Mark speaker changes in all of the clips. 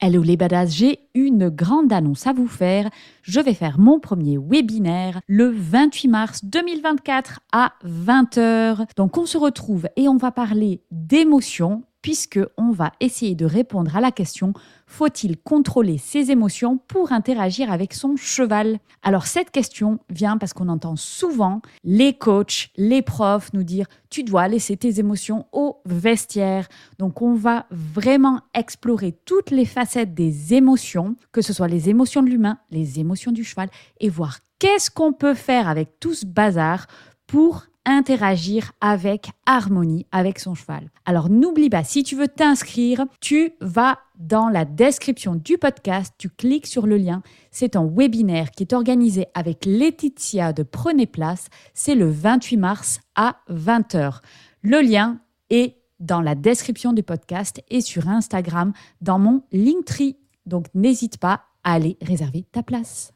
Speaker 1: Hello les badass, j'ai une grande annonce à vous faire. Je vais faire mon premier webinaire le 28 mars 2024 à 20h. Donc on se retrouve et on va parler d'émotions puisque on va essayer de répondre à la question faut-il contrôler ses émotions pour interagir avec son cheval? Alors cette question vient parce qu'on entend souvent les coachs, les profs nous dire tu dois laisser tes émotions au vestiaire. Donc on va vraiment explorer toutes les facettes des émotions, que ce soit les émotions de l'humain, les émotions du cheval et voir qu'est-ce qu'on peut faire avec tout ce bazar pour interagir avec harmonie avec son cheval. Alors n'oublie pas, si tu veux t'inscrire, tu vas dans la description du podcast, tu cliques sur le lien. C'est un webinaire qui est organisé avec Laetitia de Prenez Place. C'est le 28 mars à 20h. Le lien est dans la description du podcast et sur Instagram dans mon Linktree. Donc n'hésite pas à aller réserver ta place.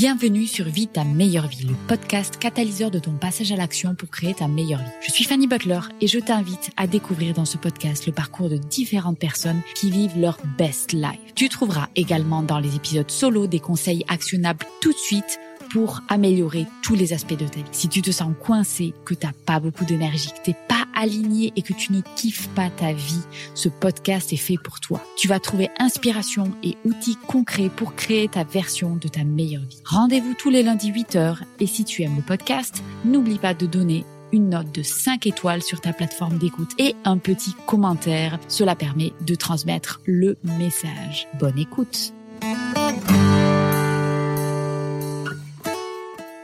Speaker 1: Bienvenue sur Vie ta meilleure vie, le podcast catalyseur de ton passage à l'action pour créer ta meilleure vie. Je suis Fanny Butler et je t'invite à découvrir dans ce podcast le parcours de différentes personnes qui vivent leur best life. Tu trouveras également dans les épisodes solo des conseils actionnables tout de suite pour améliorer tous les aspects de ta vie. Si tu te sens coincé, que t'as pas beaucoup d'énergie, que t'es pas aligné et que tu ne kiffes pas ta vie, ce podcast est fait pour toi. Tu vas trouver inspiration et outils concrets pour créer ta version de ta meilleure vie. Rendez-vous tous les lundis 8h et si tu aimes le podcast, n'oublie pas de donner une note de 5 étoiles sur ta plateforme d'écoute et un petit commentaire. Cela permet de transmettre le message. Bonne écoute.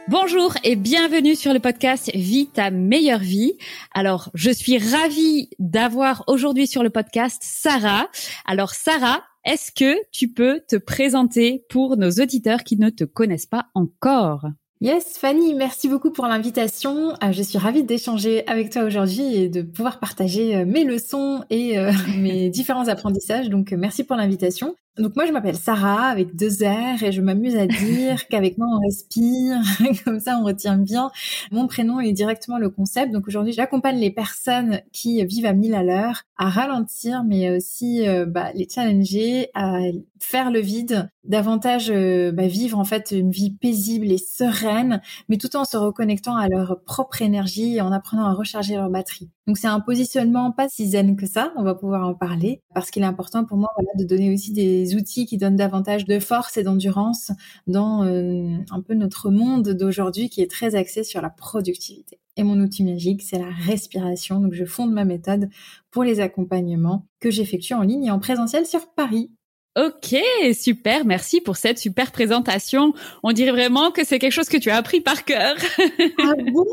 Speaker 1: Bonjour et bienvenue sur le podcast Vie ta meilleure vie. Alors, je suis ravie d'avoir aujourd'hui sur le podcast Sarah. Alors, Sarah, est-ce que tu peux te présenter pour nos auditeurs qui ne te connaissent pas encore?
Speaker 2: Yes, Fanny, merci beaucoup pour l'invitation. Euh, je suis ravie d'échanger avec toi aujourd'hui et de pouvoir partager euh, mes leçons et euh, mes différents apprentissages. Donc, merci pour l'invitation. Donc moi je m'appelle Sarah avec deux R et je m'amuse à dire qu'avec moi on respire, comme ça on retient bien. Mon prénom est directement le concept. Donc aujourd'hui j'accompagne les personnes qui vivent à 1000 à l'heure à ralentir, mais aussi euh, bah, les challenger, à faire le vide, davantage euh, bah, vivre en fait une vie paisible et sereine, mais tout en se reconnectant à leur propre énergie et en apprenant à recharger leur batterie. Donc c'est un positionnement pas si zen que ça, on va pouvoir en parler, parce qu'il est important pour moi voilà, de donner aussi des outils qui donnent davantage de force et d'endurance dans euh, un peu notre monde d'aujourd'hui qui est très axé sur la productivité. Et mon outil magique, c'est la respiration. Donc je fonde ma méthode pour les accompagnements que j'effectue en ligne et en présentiel sur Paris.
Speaker 1: Ok, super, merci pour cette super présentation. On dirait vraiment que c'est quelque chose que tu as appris par cœur. Ah bon?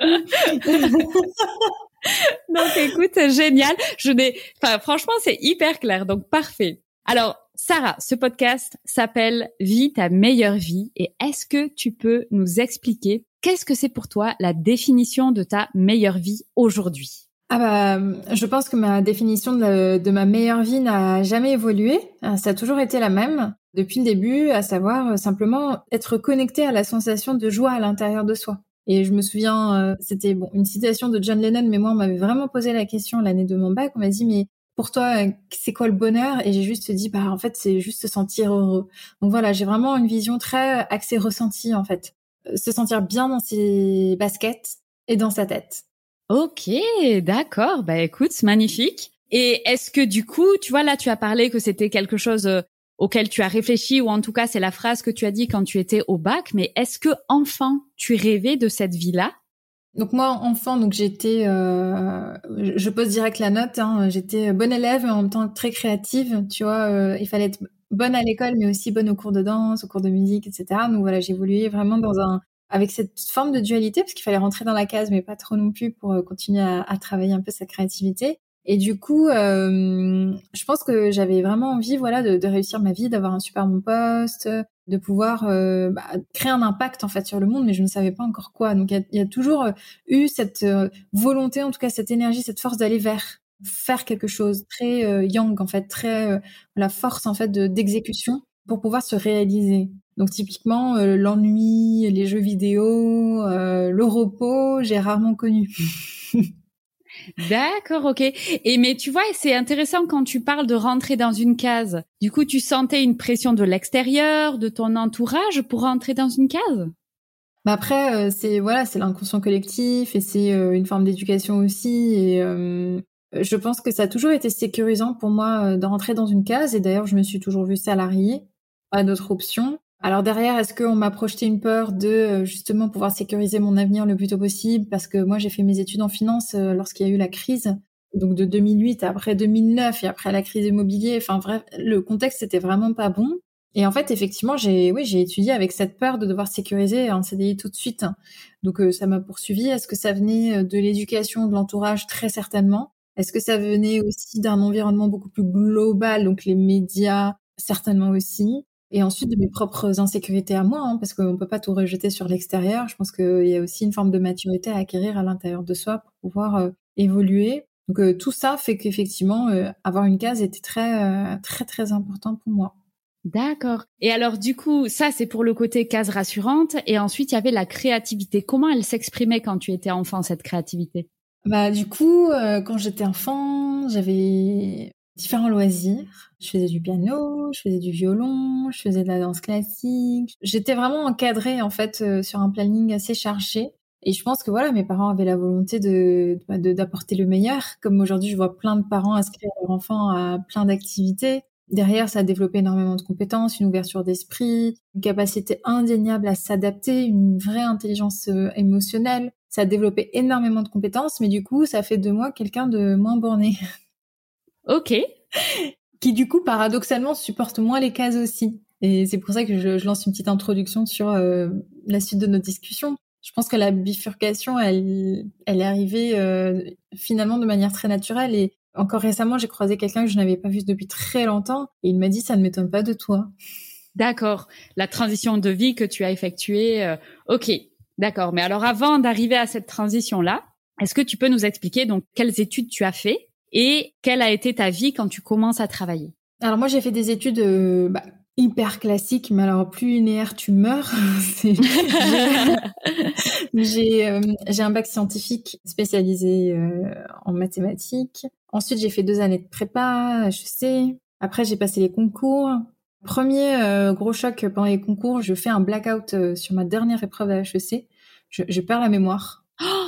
Speaker 1: Donc écoute, génial. Je n'ai, enfin franchement, c'est hyper clair. Donc parfait. Alors Sarah, ce podcast s'appelle Vie ta meilleure vie. Et est-ce que tu peux nous expliquer qu'est-ce que c'est pour toi la définition de ta meilleure vie aujourd'hui?
Speaker 2: Ah bah, je pense que ma définition de, de ma meilleure vie n'a jamais évolué. Ça a toujours été la même depuis le début, à savoir euh, simplement être connecté à la sensation de joie à l'intérieur de soi. Et je me souviens, euh, c'était bon une citation de John Lennon, mais moi on m'avait vraiment posé la question l'année de mon bac. On m'a dit mais pour toi c'est quoi le bonheur? Et j'ai juste dit bah en fait c'est juste se sentir heureux. Donc voilà, j'ai vraiment une vision très axée ressenti en fait, euh, se sentir bien dans ses baskets et dans sa tête.
Speaker 1: Ok, d'accord. Bah écoute, magnifique. Et est-ce que du coup, tu vois là, tu as parlé que c'était quelque chose euh, auquel tu as réfléchi, ou en tout cas c'est la phrase que tu as dit quand tu étais au bac, mais est-ce que enfin tu rêvais de cette vie-là?
Speaker 2: Donc moi, enfant, donc j'étais, euh, je pose direct la note. Hein, j'étais bonne élève, en même temps très créative. Tu vois, euh, il fallait être bonne à l'école, mais aussi bonne au cours de danse, au cours de musique, etc. Donc voilà, évolué vraiment dans un, avec cette forme de dualité, parce qu'il fallait rentrer dans la case, mais pas trop non plus pour euh, continuer à travailler un peu sa créativité. Et du coup, euh, je pense que j'avais vraiment envie, voilà, de, de réussir ma vie, d'avoir un super bon poste, de pouvoir euh, bah, créer un impact en fait sur le monde, mais je ne savais pas encore quoi. Donc il y, a toujours euh, eu cette euh, volonté, en tout cas cette énergie, cette force d'aller vers faire quelque chose très yang en fait, très la force en fait de d'exécution pour pouvoir se réaliser. Donc typiquement l'ennui, les jeux vidéo, le repos, j'ai rarement connu.
Speaker 3: D'accord, ok. Et mais tu vois, c'est intéressant quand tu parles de rentrer dans une case. Du coup, tu sentais une pression de l'extérieur, de ton entourage pour rentrer dans une case?
Speaker 2: Bah après, euh, c'est voilà, c'est l'inconscient collectif et c'est euh, une forme d'éducation aussi. Et euh, je pense que ça a toujours été sécurisant pour moi de rentrer dans une case. Et d'ailleurs, je me suis toujours vue salariée, pas d'autre option. Alors derrière, est-ce qu'on m'a projeté une peur de justement pouvoir sécuriser mon avenir le plus tôt possible? Parce que moi, j'ai fait mes études en finance lorsqu'il y a eu la crise, donc de 2008 après 2009 et après la crise immobilière. Enfin le contexte était vraiment pas bon. Et en fait, effectivement, j'ai oui, j'ai étudié avec cette peur de devoir sécuriser un CDI tout de suite. Donc ça m'a poursuivi. Est-ce que ça venait de l'éducation, de l'entourage? Très certainement. Est-ce que ça venait aussi d'un environnement beaucoup plus global, donc les médias Certainement aussi et ensuite de mes propres insécurités à moi, hein, parce qu'on ne peut pas tout rejeter sur l'extérieur. Je pense qu'il y a aussi une forme de maturité à acquérir à l'intérieur de soi pour pouvoir euh, évoluer. Donc euh, tout ça fait qu'effectivement, euh, avoir une case était très très très important pour moi.
Speaker 3: D'accord. Et alors du coup, ça c'est pour le côté case rassurante. Et ensuite, il y avait la créativité. Comment elle s'exprimait quand tu étais enfant, cette créativité?
Speaker 2: Bah du coup, quand j'étais enfant, j'avais différents loisirs. Je faisais du piano, je faisais du violon, je faisais de la danse classique. J'étais vraiment encadrée en fait euh, sur un planning assez chargé. Et je pense que voilà, mes parents avaient la volonté de bah, d'apporter le meilleur. Comme aujourd'hui, je vois plein de parents inscrire leurs enfants à plein d'activités. Derrière, ça a développé énormément de compétences, une ouverture d'esprit, une capacité indéniable à s'adapter, une vraie intelligence euh, émotionnelle. Ça a développé énormément de compétences, mais du coup, ça fait de moi quelqu'un de moins borné.
Speaker 3: Ok.
Speaker 2: qui du coup, paradoxalement, supporte moins les cases aussi. Et c'est pour ça que je, lance une petite introduction sur euh, la suite de nos discussions. Je pense que la bifurcation, elle, elle est arrivée euh, finalement de manière très naturelle. Et encore récemment, j'ai croisé quelqu'un que je n'avais pas vu depuis très longtemps. Et il m'a dit, ça ne m'étonne pas de toi.
Speaker 3: D'accord. La transition de vie que tu as effectuée. Euh, ok. D'accord. Mais alors, avant d'arriver à cette transition-là, est-ce que tu peux nous expliquer donc quelles études tu as fait et quelle a été ta vie quand tu commences à travailler?
Speaker 2: Alors moi j'ai fait des études euh, bah, hyper classiques, mais alors plus linéaire tu meurs. j'ai euh, j'ai un bac scientifique spécialisé euh, en mathématiques. Ensuite j'ai fait deux années de prépa, HEC. Après j'ai passé les concours. Premier gros choc pendant les concours, je fais un blackout sur ma dernière épreuve à HEC. Je, je perds la mémoire. Oh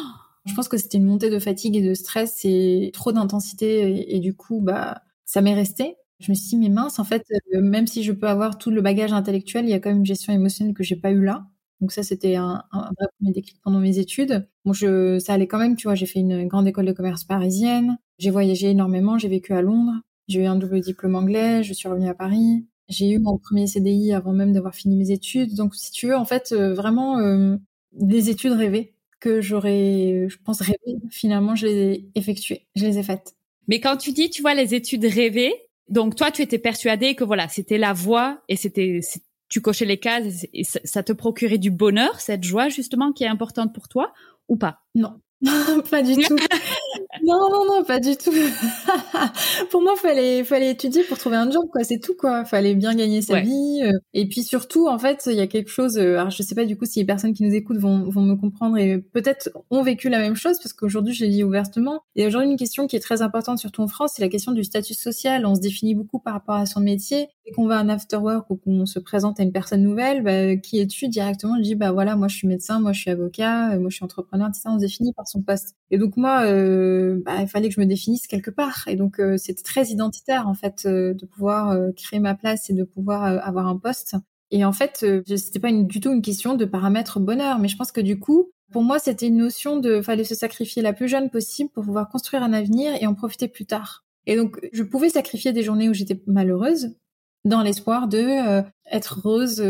Speaker 2: je pense que c'était une montée de fatigue et de stress et trop d'intensité et, du coup, bah, ça m'est resté. Je me suis dit, mais mince, en fait, euh, même si je peux avoir tout le bagage intellectuel, il y a quand même une gestion émotionnelle que j'ai pas eu là. Donc ça, c'était un, un, vrai premier déclic pendant mes études. Bon, je, ça allait quand même, tu vois, j'ai fait une grande école de commerce parisienne, j'ai voyagé énormément, j'ai vécu à Londres, j'ai eu un double diplôme anglais, je suis revenue à Paris, j'ai eu mon premier CDI avant même d'avoir fini mes études. Donc si tu veux, en fait, euh, vraiment, euh, des études rêvées que j'aurais, je pense, rêvé. Finalement, je les ai effectuées, je les ai faites.
Speaker 3: Mais quand tu dis, tu vois, les études rêvées, donc toi, tu étais persuadé que voilà, c'était la voie et c'était, tu cochais les cases et ça te procurait du bonheur, cette joie justement qui est importante pour toi ou pas?
Speaker 2: Non, pas du tout. non, non, non, pas du tout. pour moi, fallait, fallait étudier pour trouver un job, quoi. C'est tout, quoi. Fallait bien gagner sa vie. Euh. Et puis surtout, en fait, il y a quelque chose. Euh, alors, je sais pas du coup si les personnes qui nous écoutent vont, vont me comprendre et peut-être ont vécu la même chose parce qu'aujourd'hui, je l'ai dit ouvertement. Et aujourd'hui, une question qui est très importante, surtout en France, c'est la question du statut social. On se définit beaucoup par rapport à son métier. Et qu'on va à un after work ou qu'on se présente à une personne nouvelle, bah, qui es-tu directement, je dis bah voilà, moi je suis médecin, moi je suis avocat, euh, moi je suis entrepreneur, etc. On se définit par son poste. Et donc moi, euh, bah, il fallait que je me définisse quelque part. Et donc euh, c'était très identitaire en fait euh, de pouvoir créer ma place et de pouvoir avoir un poste. Et en fait, c'était pas une, du tout une question de paramètre bonheur, mais je pense que du coup, pour moi, c'était une notion de fallait se sacrifier la plus jeune possible pour pouvoir construire un avenir et en profiter plus tard. Et donc, je pouvais sacrifier des journées où j'étais malheureuse dans l'espoir de être heureuse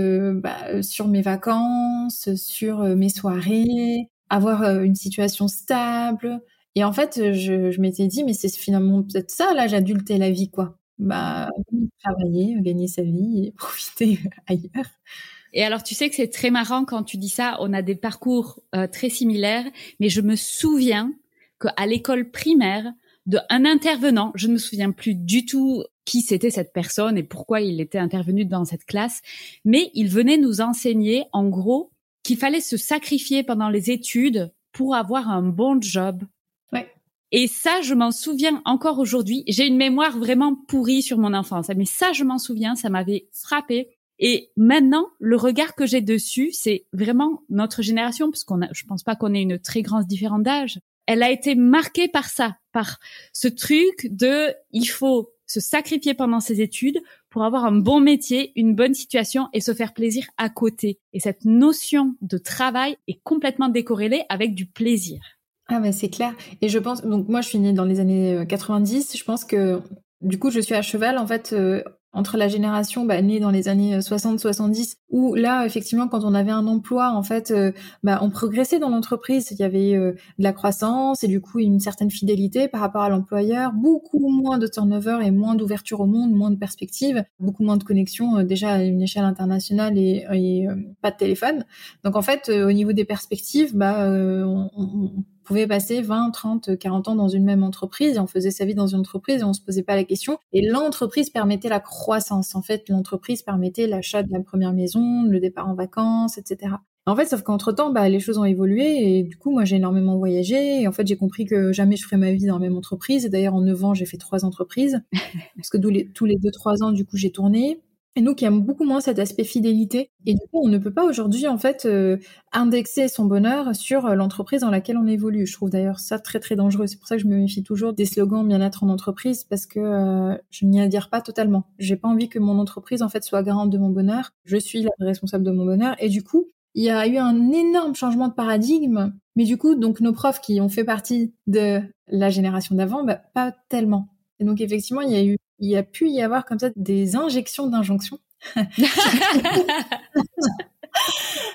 Speaker 2: bah, sur mes vacances, sur mes soirées, avoir euh, une situation stable. Et en fait, je, m'étais dit, mais c'est finalement peut-être ça, l'âge adulte et la vie, quoi. Bah, travailler, gagner sa vie et profiter ailleurs.
Speaker 3: Et alors, tu sais que c'est très marrant quand tu dis ça. On a des parcours euh, très similaires, mais je me souviens qu'à l'école primaire, de un intervenant, je ne me souviens plus du tout qui c'était cette personne et pourquoi il était intervenu dans cette classe, mais il venait nous enseigner en gros qu'il fallait se sacrifier pendant les études pour avoir un bon job.
Speaker 2: Ouais.
Speaker 3: Et ça, je m'en souviens encore aujourd'hui. J'ai une mémoire vraiment pourrie sur mon enfance, mais ça, je m'en souviens, ça m'avait frappé. Et maintenant, le regard que j'ai dessus, c'est vraiment notre génération, parce qu'on a, je pense pas qu'on ait une très grande différence d'âge. Elle a été marquée par ça, par ce truc de, il faut se sacrifier pendant ses études pour avoir un bon métier, une bonne situation et se faire plaisir à côté. Et cette notion de travail est complètement décorrélée avec du plaisir.
Speaker 2: Ah bah c'est clair. Et je pense, donc moi je suis née dans les années 90, euh, je pense que du coup je suis à cheval en fait euh, entre la génération bah, née dans les années 60-70, euh, où là, effectivement, quand on avait un emploi, en fait, euh, bah, on progressait dans l'entreprise. Il y avait euh, de la croissance et du coup une certaine fidélité par rapport à l'employeur, beaucoup moins de turnover et moins d'ouverture au monde, moins de perspectives, beaucoup moins de connexions déjà à une échelle internationale et, pas de téléphone. Donc en fait, au niveau des perspectives, bah, on, on pouvait passer 20, 30, 40 ans dans une même entreprise et on faisait sa vie dans une entreprise et on se posait pas la question. Et l'entreprise permettait la croissance. En fait, l'entreprise permettait l'achat de la première maison, le départ en vacances, etc. En fait, sauf qu'entre temps, bah, les choses ont évolué et du coup, moi, j'ai énormément voyagé et en fait, j'ai compris que jamais je ferais ma vie dans la même entreprise. Et d'ailleurs, en 9 ans, j'ai fait trois entreprises parce que tous les deux, trois ans, du coup, j'ai tourné. Et nous qui aimons beaucoup moins cet aspect fidélité. Et du coup, on ne peut pas aujourd'hui, en fait, euh, indexer son bonheur sur euh, l'entreprise dans laquelle on évolue. Je trouve d'ailleurs ça très, très dangereux. C'est pour ça que je me méfie toujours des slogans bien-être en entreprise parce que euh, je n'y adhère pas totalement. J'ai pas envie que mon entreprise, en fait, soit garante de mon bonheur. Je suis la responsable de mon bonheur. Et du coup, il y a eu un énorme changement de paradigme. Mais du coup, donc, nos profs qui ont fait partie de la génération d'avant, bah, pas tellement. Et donc, effectivement, il y a eu il y a pu y avoir comme ça des injections d'injonctions.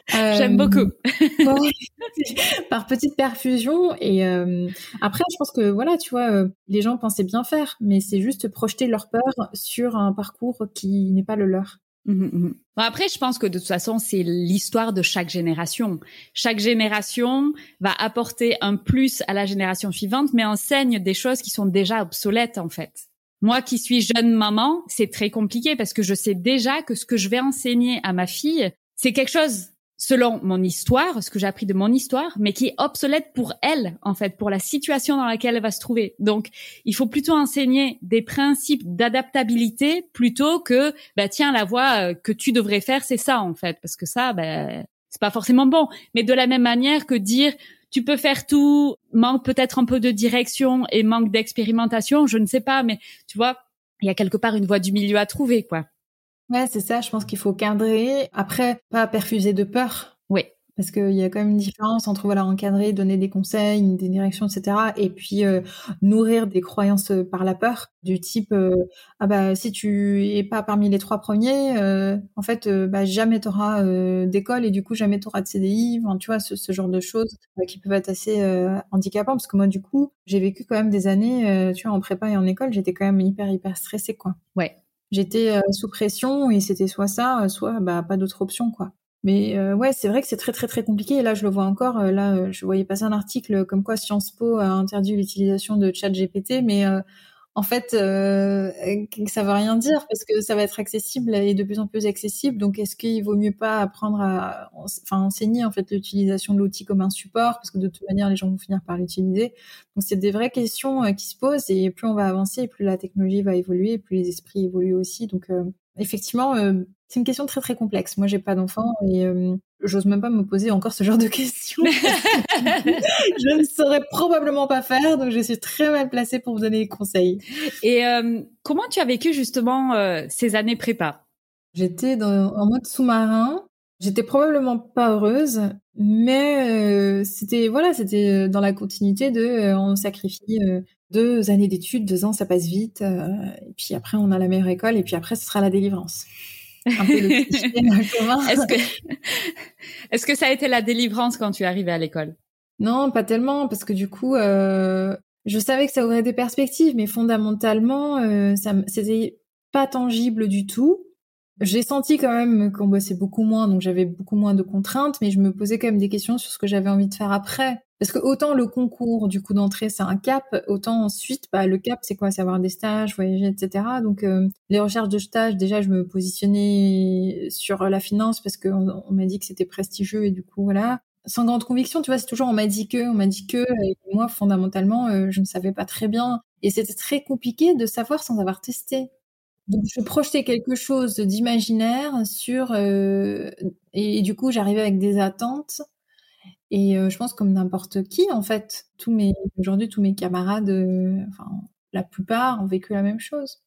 Speaker 3: J'aime beaucoup.
Speaker 2: par petite perfusion et euh, après je pense que voilà tu vois euh, les gens pensaient bien faire mais c'est juste projeter leur peur sur un parcours qui n'est pas le leur.
Speaker 3: Mmh, mmh. après, je pense que de toute façon, c'est l'histoire de chaque génération. Chaque génération va apporter un plus à la génération suivante, mais enseigne des choses qui sont déjà obsolètes en fait. Moi qui suis jeune maman, c'est très compliqué parce que je sais déjà que ce que je vais enseigner à ma fille, c'est quelque chose selon mon histoire, ce que j'ai appris de mon histoire, mais qui est obsolète pour elle, en fait, pour la situation dans laquelle elle va se trouver. Donc, il faut plutôt enseigner des principes d'adaptabilité plutôt que, bah, tiens, la voie euh, que tu devrais faire, c'est ça, en fait, parce que ça, bah, c'est pas forcément bon. Mais de la même manière que dire, tu peux faire tout, manque peut-être un peu de direction et manque d'expérimentation, je ne sais pas, mais tu vois, il y a quelque part une voie du milieu à trouver, quoi.
Speaker 2: Ouais, c'est ça. Je pense qu'il faut cadrer. Après, pas perfuser de peur.
Speaker 3: Oui.
Speaker 2: Parce qu'il y a quand même une différence entre voilà encadrer, donner des conseils, des directions, etc. Et puis euh, nourrir des croyances euh, par la peur, du type euh, ah bah si tu es pas parmi les trois premiers, en fait bah jamais t'auras d'école et du coup jamais t'auras de CDI. Enfin, tu vois ce, ce genre de choses qui peuvent être assez handicapants parce que moi du coup j'ai vécu quand même des années, tu vois en prépa et en école, j'étais quand même hyper hyper stressée quoi.
Speaker 3: Ouais.
Speaker 2: J'étais sous pression et c'était soit ça, soit bah pas d'autre option quoi. Mais euh, ouais, c'est vrai que c'est très très très compliqué. Et là, je le vois encore. Euh, là, euh, je voyais passer un article comme quoi Sciences Po a interdit l'utilisation de ChatGPT, mais en fait, euh, ça veut rien dire parce que ça va être accessible et de plus en plus accessible. Donc, est-ce qu'il vaut mieux pas apprendre à, enfin, enseigner en fait l'utilisation de l'outil comme un support? Parce que de toute manière, les gens vont finir par l'utiliser. Donc, c'est des vraies questions qui se posent et plus on va avancer, plus la technologie va évoluer, plus les esprits évoluent aussi. Donc, effectivement, c'est une question très très complexe. Moi, j'ai pas d'enfant et euh, j'ose même pas me poser encore ce genre de questions. je ne saurais probablement pas faire, donc je suis très mal placée pour vous donner des conseils.
Speaker 3: Et euh, comment tu as vécu justement euh, ces années prépa?
Speaker 2: J'étais en mode sous-marin. J'étais probablement pas heureuse, mais c'était voilà, c'était dans la continuité de on sacrifie deux années d'études, deux ans, ça passe vite, et puis après on a la meilleure école, et puis après ce sera la délivrance.
Speaker 3: Est-ce que, est-ce que ça a été la délivrance quand tu es arrivée à l'école?
Speaker 2: Non, pas tellement, parce que du coup, euh, je savais que ça ouvrait des perspectives, mais fondamentalement, euh, ça, c'était pas tangible du tout. J'ai senti quand même qu'on bossait beaucoup moins, donc j'avais beaucoup moins de contraintes, mais je me posais quand même des questions sur ce que j'avais envie de faire après. Parce que autant le concours du coup d'entrée c'est un cap, autant ensuite bah, le cap c'est quoi? C'est avoir des stages, voyager, etc. Donc euh, les recherches de stage, déjà je me positionnais sur la finance parce qu'on on, m'a dit que c'était prestigieux et du coup voilà. Sans grande conviction, tu vois, c'est toujours on m'a dit que, on m'a dit que, et moi fondamentalement euh, je ne savais pas très bien et c'était très compliqué de savoir sans avoir testé. Donc je projetais quelque chose d'imaginaire sur euh, et, du coup j'arrivais avec des attentes et euh, je pense comme n'importe qui, en fait, tous mes aujourd'hui tous mes camarades, euh, enfin la plupart ont vécu la même chose.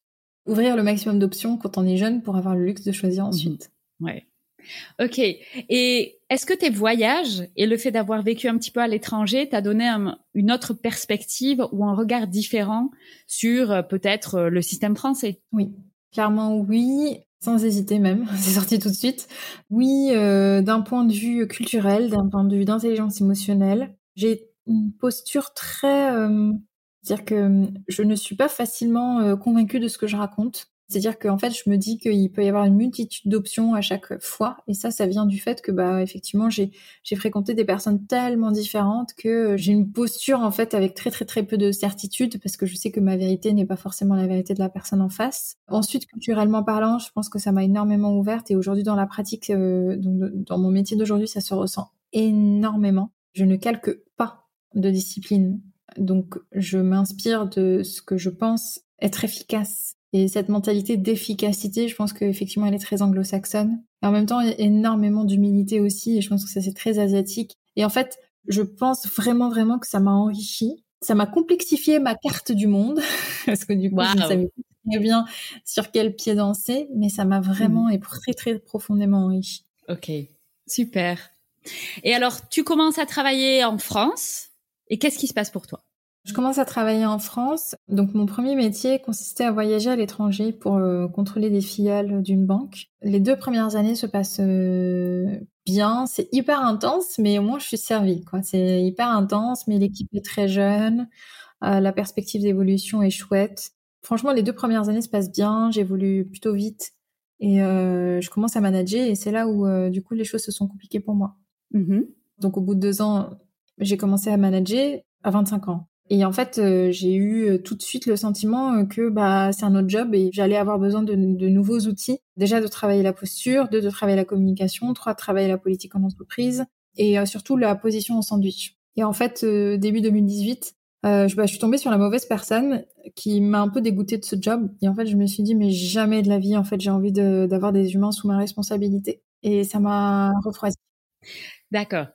Speaker 2: Ouvrir le maximum d'options quand on est jeune pour avoir le luxe de choisir mmh ensuite.
Speaker 3: Ouais. Ok. Et est-ce que tes voyages et le fait d'avoir vécu un petit peu à l'étranger t'a donné une autre perspective ou un regard différent sur euh, peut-être le système français?
Speaker 2: Oui, clairement oui sans hésiter même, c'est sorti tout de suite. Oui, euh, d'un point de vue culturel, d'un point de vue d'intelligence émotionnelle, j'ai une posture très... Euh, c'est-à-dire que je ne suis pas facilement euh, convaincue de ce que je raconte. C'est-à-dire qu'en fait, je me dis qu'il peut y avoir une multitude d'options à chaque fois, et ça, ça vient du fait que, bah, effectivement, j'ai fréquenté des personnes tellement différentes que j'ai une posture en fait avec très très très peu de certitude parce que je sais que ma vérité n'est pas forcément la vérité de la personne en face. Ensuite, culturellement parlant, je pense que ça m'a énormément ouverte et aujourd'hui dans la pratique, euh, dans mon métier d'aujourd'hui, ça se ressent énormément. Je ne calque pas de discipline, donc je m'inspire de ce que je pense être efficace et cette mentalité d'efficacité, je pense qu'effectivement, elle est très anglo-saxonne. Et en même temps, il y a énormément d'humilité aussi. Et je pense que ça, c'est très asiatique. Et en fait, je pense vraiment, vraiment que ça m'a enrichi. Ça m'a complexifié ma carte du monde. parce que du coup, je ne savais pas très bien sur quel pied danser. Mais ça m'a vraiment et très, très profondément enrichi.
Speaker 3: Ok. Super. Et alors, tu commences à travailler en France. Et qu'est-ce qui se passe pour toi?
Speaker 2: Je commence à travailler en France. Donc mon premier métier consistait à voyager à l'étranger pour euh, contrôler des filiales d'une banque. Les deux premières années se passent euh, bien. C'est hyper intense, mais au moins je suis servie. Quoi. C'est hyper intense, mais l'équipe est très jeune. Euh, la perspective d'évolution est chouette. Franchement, les deux premières années se passent bien. J'évolue plutôt vite et je commence à manager. Et c'est là où du coup les choses se sont compliquées pour moi. Mmh Donc au bout de deux ans, j'ai commencé à manager à 25 ans. Et en fait, euh, j'ai eu euh, tout de suite le sentiment euh, que bah c'est un autre job et j'allais avoir besoin de, de, nouveaux outils. Déjà de travailler la posture, deux de travailler la communication, trois de travailler la politique en entreprise et surtout la position en sandwich. Et en fait, début 2018, euh, je, bah, je suis tombée sur la mauvaise personne qui m'a un peu dégoûtée de ce job. Et en fait, je me suis dit mais jamais de la vie, en fait, j'ai envie d'avoir des humains sous ma responsabilité. Et ça m'a refroidi.
Speaker 3: D'accord.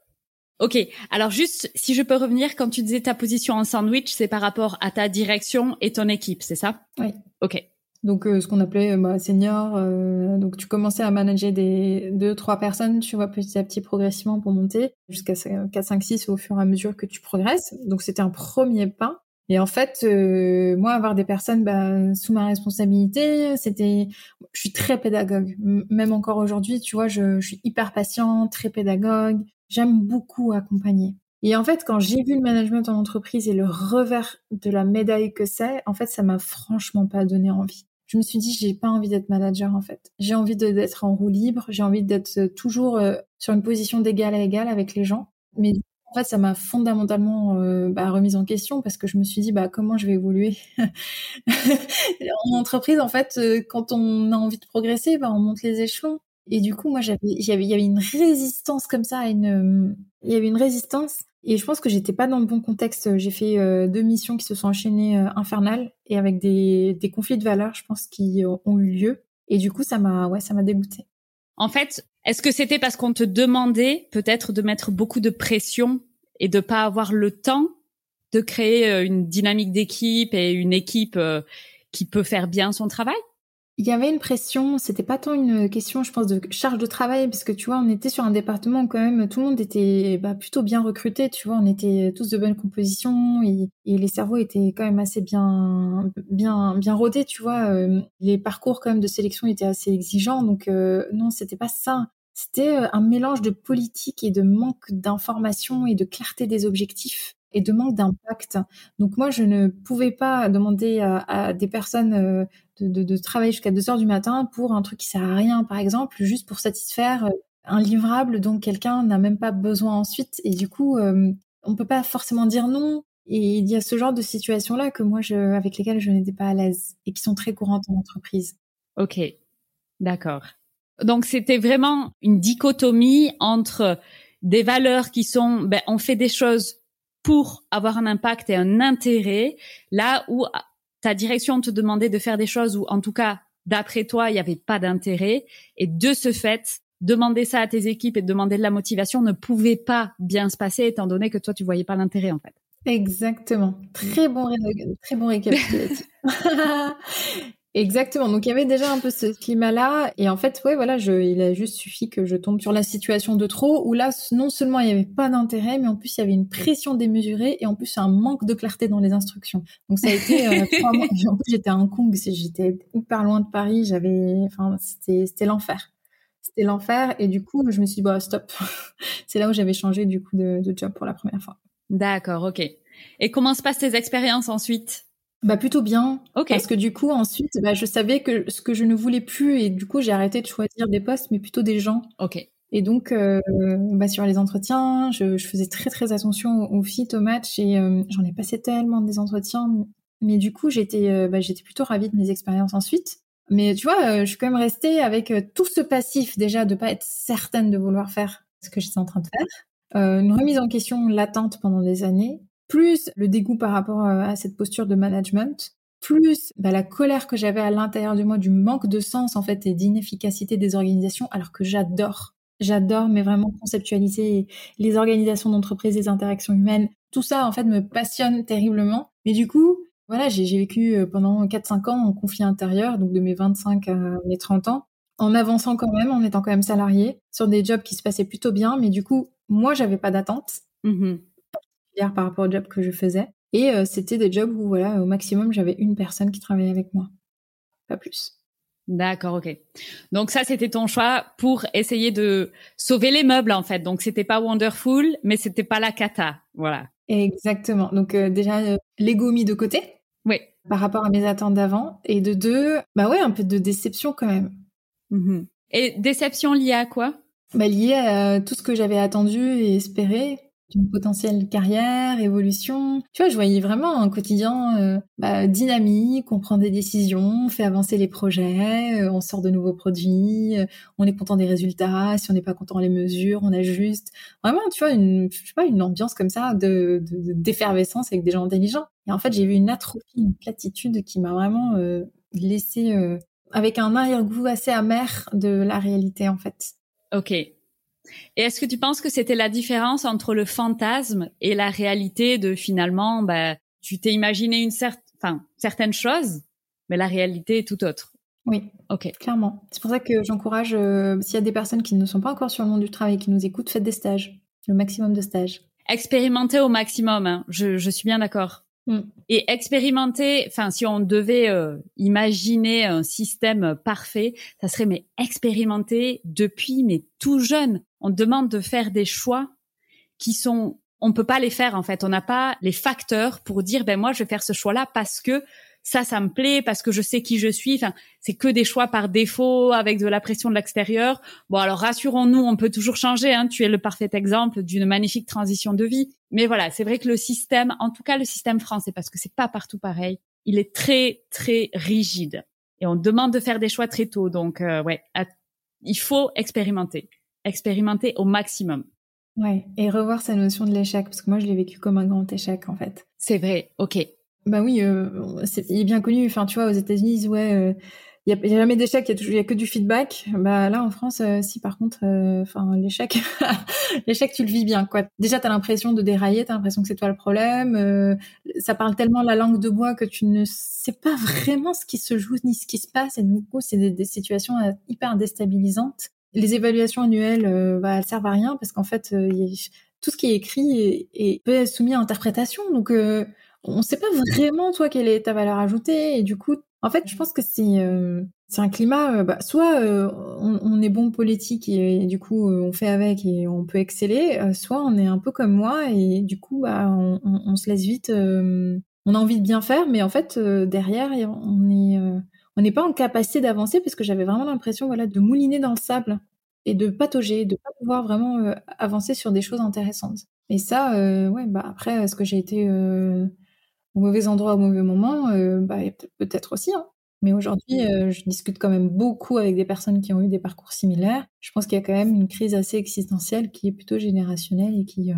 Speaker 3: Ok, alors juste si je peux revenir, quand tu disais ta position en sandwich, c'est par rapport à ta direction et ton équipe, c'est ça?
Speaker 2: Oui.
Speaker 3: Ok.
Speaker 2: Donc euh, ce qu'on appelait euh, bah, senior, euh, donc tu commençais à manager des deux trois personnes, tu vois petit à petit progressivement pour monter jusqu'à 4 5 6 au fur et à mesure que tu progresses. Donc c'était un premier pas. Et en fait, moi, avoir des personnes bah, sous ma responsabilité, c'était, je suis très pédagogue. Même encore aujourd'hui, tu vois, je, je, suis hyper patiente, très pédagogue. J'aime beaucoup accompagner. Et en fait, quand j'ai vu le management en entreprise et le revers de la médaille que c'est, en fait, ça m'a franchement pas donné envie. Je me suis dit, j'ai pas envie d'être manager en fait. J'ai envie d'être en roue libre. J'ai envie d'être euh, toujours euh, sur une position d'égal à égal avec les gens. Mais en fait, ça m'a fondamentalement euh, bah, remise en question parce que je me suis dit, bah comment je vais évoluer en entreprise En fait, quand on a envie de progresser, bah, on monte les échelons. Et du coup, moi, j'avais, il y avait une résistance comme ça, une, il y avait une résistance. Et je pense que j'étais pas dans le bon contexte. J'ai fait euh, deux missions qui se sont enchaînées euh, infernales et avec des, des conflits de valeurs, je pense, qui ont eu lieu. Et du coup, ça m'a, ouais, ça m'a dégoûté.
Speaker 3: En fait, est-ce que c'était parce qu'on te demandait peut-être de mettre beaucoup de pression et de pas avoir le temps de créer euh, une dynamique d'équipe et une équipe qui peut faire bien son travail?
Speaker 2: Il y avait une pression, c'était pas tant une question, je pense, de charge de travail, parce que tu vois, on était sur un département où quand même tout le monde était bah, plutôt bien recruté, tu vois, on était tous de bonne composition et, les cerveaux étaient quand même assez bien, bien, bien rodés, tu vois. Euh, les parcours quand même de sélection étaient assez exigeants, donc euh, non, c'était pas ça. C'était euh, un mélange de politique et de manque d'information et de clarté des objectifs et de manque d'impact. Donc moi, je ne pouvais pas demander à, des personnes de, travailler jusqu'à 2 heures du matin pour un truc qui sert à rien, par exemple, juste pour satisfaire euh, un livrable dont quelqu'un n'a même pas besoin ensuite. Et du coup, euh, on peut pas forcément dire non. Et il y a ce genre de situation-là que moi, je, avec lesquelles je n'étais pas à l'aise et qui sont très courantes en entreprise.
Speaker 3: Ok, d'accord. Donc c'était vraiment une dichotomie entre des valeurs qui sont, ben, on fait des choses pour avoir un impact et un intérêt, là où ta direction te demandait de faire des choses où, en tout cas, d'après toi, il n'y avait pas d'intérêt. Et de ce fait, demander ça à tes équipes et demander de la motivation ne pouvait pas bien se passer étant donné que toi, tu voyais pas l'intérêt, en fait.
Speaker 2: Exactement. Très bon, très bon récapitulatif. Exactement. Donc il y avait déjà un peu ce climat-là, et en fait, ouais, voilà, je, il a juste suffi que je tombe sur la situation de trop, où là, non seulement il n'y avait pas d'intérêt, mais en plus il y avait une pression démesurée, et en plus un manque de clarté dans les instructions. Donc ça a été euh, trois mois. En plus j'étais à Hong Kong, j'étais hyper loin de Paris, j'avais, enfin, c'était, c'était l'enfer. C'était l'enfer, et du coup, je me suis dit, bah stop. C'est là où j'avais changé du coup de, de job pour la première fois.
Speaker 3: D'accord, ok. Et comment se passent tes expériences ensuite?
Speaker 2: Bah plutôt bien, parce que du coup ensuite, bah, je savais que ce que je ne voulais plus et du coup j'ai arrêté de choisir des postes, mais plutôt des gens.
Speaker 3: Ok.
Speaker 2: Et donc euh, bah, sur les entretiens, je, je, faisais très très attention aux fit, au match et euh, j'en ai passé tellement des entretiens, mais du coup j'étais euh, bah, j'étais plutôt ravie de mes expériences ensuite. Mais tu vois, je suis quand même restée avec tout ce passif déjà de pas être certaine de vouloir faire ce que j'étais en train de faire, une remise en question latente pendant des années plus le dégoût par rapport euh, à cette posture de management, plus bah, la colère que j'avais à l'intérieur de moi du manque de sens en fait et d'inefficacité des organisations, alors que j'adore, j'adore, mais vraiment conceptualiser les organisations d'entreprise, les interactions humaines, tout ça en fait me passionne terriblement. Mais du coup, voilà, j'ai vécu euh, pendant 4-5 ans en conflit intérieur, donc de mes 25 à mes 30 ans, en avançant quand même, en étant quand même salarié, sur des jobs qui se passaient plutôt bien, mais du coup, moi, j'avais pas d'attente. Par rapport au job que je faisais. Et euh, c'était des jobs où, voilà, au maximum, j'avais une personne qui travaillait avec moi. Pas plus.
Speaker 3: D'accord, ok. Donc ça, c'était ton choix pour essayer de sauver les meubles, en fait. Donc c'était pas wonderful, mais c'était pas la cata, voilà.
Speaker 2: Exactement. Donc euh, déjà, euh, l'ego mis de côté.
Speaker 3: Oui.
Speaker 2: Par rapport à mes attentes d'avant. Et de deux, bah ouais, un peu de déception quand même.
Speaker 3: Mm-hmm. Et déception liée à quoi?
Speaker 2: Bah liée à tout ce que j'avais attendu et espéré d'une potentielle carrière, évolution. Tu vois, je voyais vraiment un quotidien euh, bah, dynamique, on prend des décisions, on fait avancer les projets, euh, on sort de nouveaux produits, euh, on est content des résultats, si on n'est pas content les mesures, on ajuste. Vraiment, tu vois, une, je sais pas, une ambiance comme ça de, d'effervescence avec des gens intelligents. Et en fait, j'ai vu une atrophie, une platitude qui m'a vraiment laissé avec un arrière-goût assez amer de la réalité, en fait.
Speaker 3: Ok, et est-ce que tu penses que c'était la différence entre le fantasme et la réalité de finalement, bah, tu t'es imaginé une certaine, enfin, certaines choses, mais la réalité est tout autre?
Speaker 2: Oui,
Speaker 3: ok,
Speaker 2: clairement. C'est pour ça que j'encourage, euh, s'il y a des personnes qui ne sont pas encore sur le monde du travail, qui nous écoutent, faites des stages, le maximum de stages.
Speaker 3: Expérimentez au maximum. Hein. Je, je suis bien d'accord. Mm. Et expérimenter, enfin, si on devait euh, imaginer un système parfait, ça serait mais expérimenter depuis mais tout jeune. On demande de faire des choix qui sont, on peut pas les faire en fait. On n'a pas les facteurs pour dire ben moi je vais faire ce choix-là parce que ça, ça me plaît parce que je sais qui je suis. Enfin, c'est que des choix par défaut avec de la pression de l'extérieur. Bon, alors rassurons-nous, on peut toujours changer. Hein. Tu es le parfait exemple d'une magnifique transition de vie. Mais voilà, c'est vrai que le système, en tout cas le système français, parce que c'est pas partout pareil, il est très très rigide et on demande de faire des choix très tôt. Donc euh, ouais, il faut expérimenter, expérimenter au maximum.
Speaker 2: Ouais, et revoir sa notion de l'échec parce que moi je l'ai vécu comme un grand échec en fait.
Speaker 3: C'est vrai. Ok.
Speaker 2: Bah oui, euh, il est bien connu. Enfin, tu vois, aux États-Unis, ouais, euh, il y, a, jamais d'échec, il y a que du feedback. Bah là, en France, euh, si par contre, enfin, l'échec, l'échec, tu le vis bien, quoi. Déjà, t'as l'impression de dérailler, t'as l'impression que c'est toi le problème. ça parle tellement la langue de bois que tu ne sais pas vraiment ce qui se joue ni ce qui se passe. Et du coup, c'est des, des, situations hyper déstabilisantes. Les évaluations annuelles, bah, elles servent à rien parce qu'en fait, tout ce qui est écrit est, est, peut être soumis à interprétation. Donc on sait pas vraiment toi quelle est ta valeur ajoutée et du coup en fait je pense que c'est euh, c'est un climat euh, bah, soit euh, on, est bon politique et, du coup on fait avec et on peut exceller soit on est un peu comme moi et du coup bah, on, se laisse vite on a envie de bien faire mais en fait derrière on est on n'est pas en capacité d'avancer parce que j'avais vraiment l'impression voilà de mouliner dans le sable et de patauger de pas pouvoir vraiment avancer sur des choses intéressantes Et ça, ouais, bah après, est-ce que j'ai été au mauvais endroit au mauvais moment bah, Peut-être aussi. Hein. Mais aujourd'hui, je discute quand même beaucoup avec des personnes qui ont eu des parcours similaires. Je pense qu'il y a quand même une crise assez existentielle qui est plutôt générationnelle et qui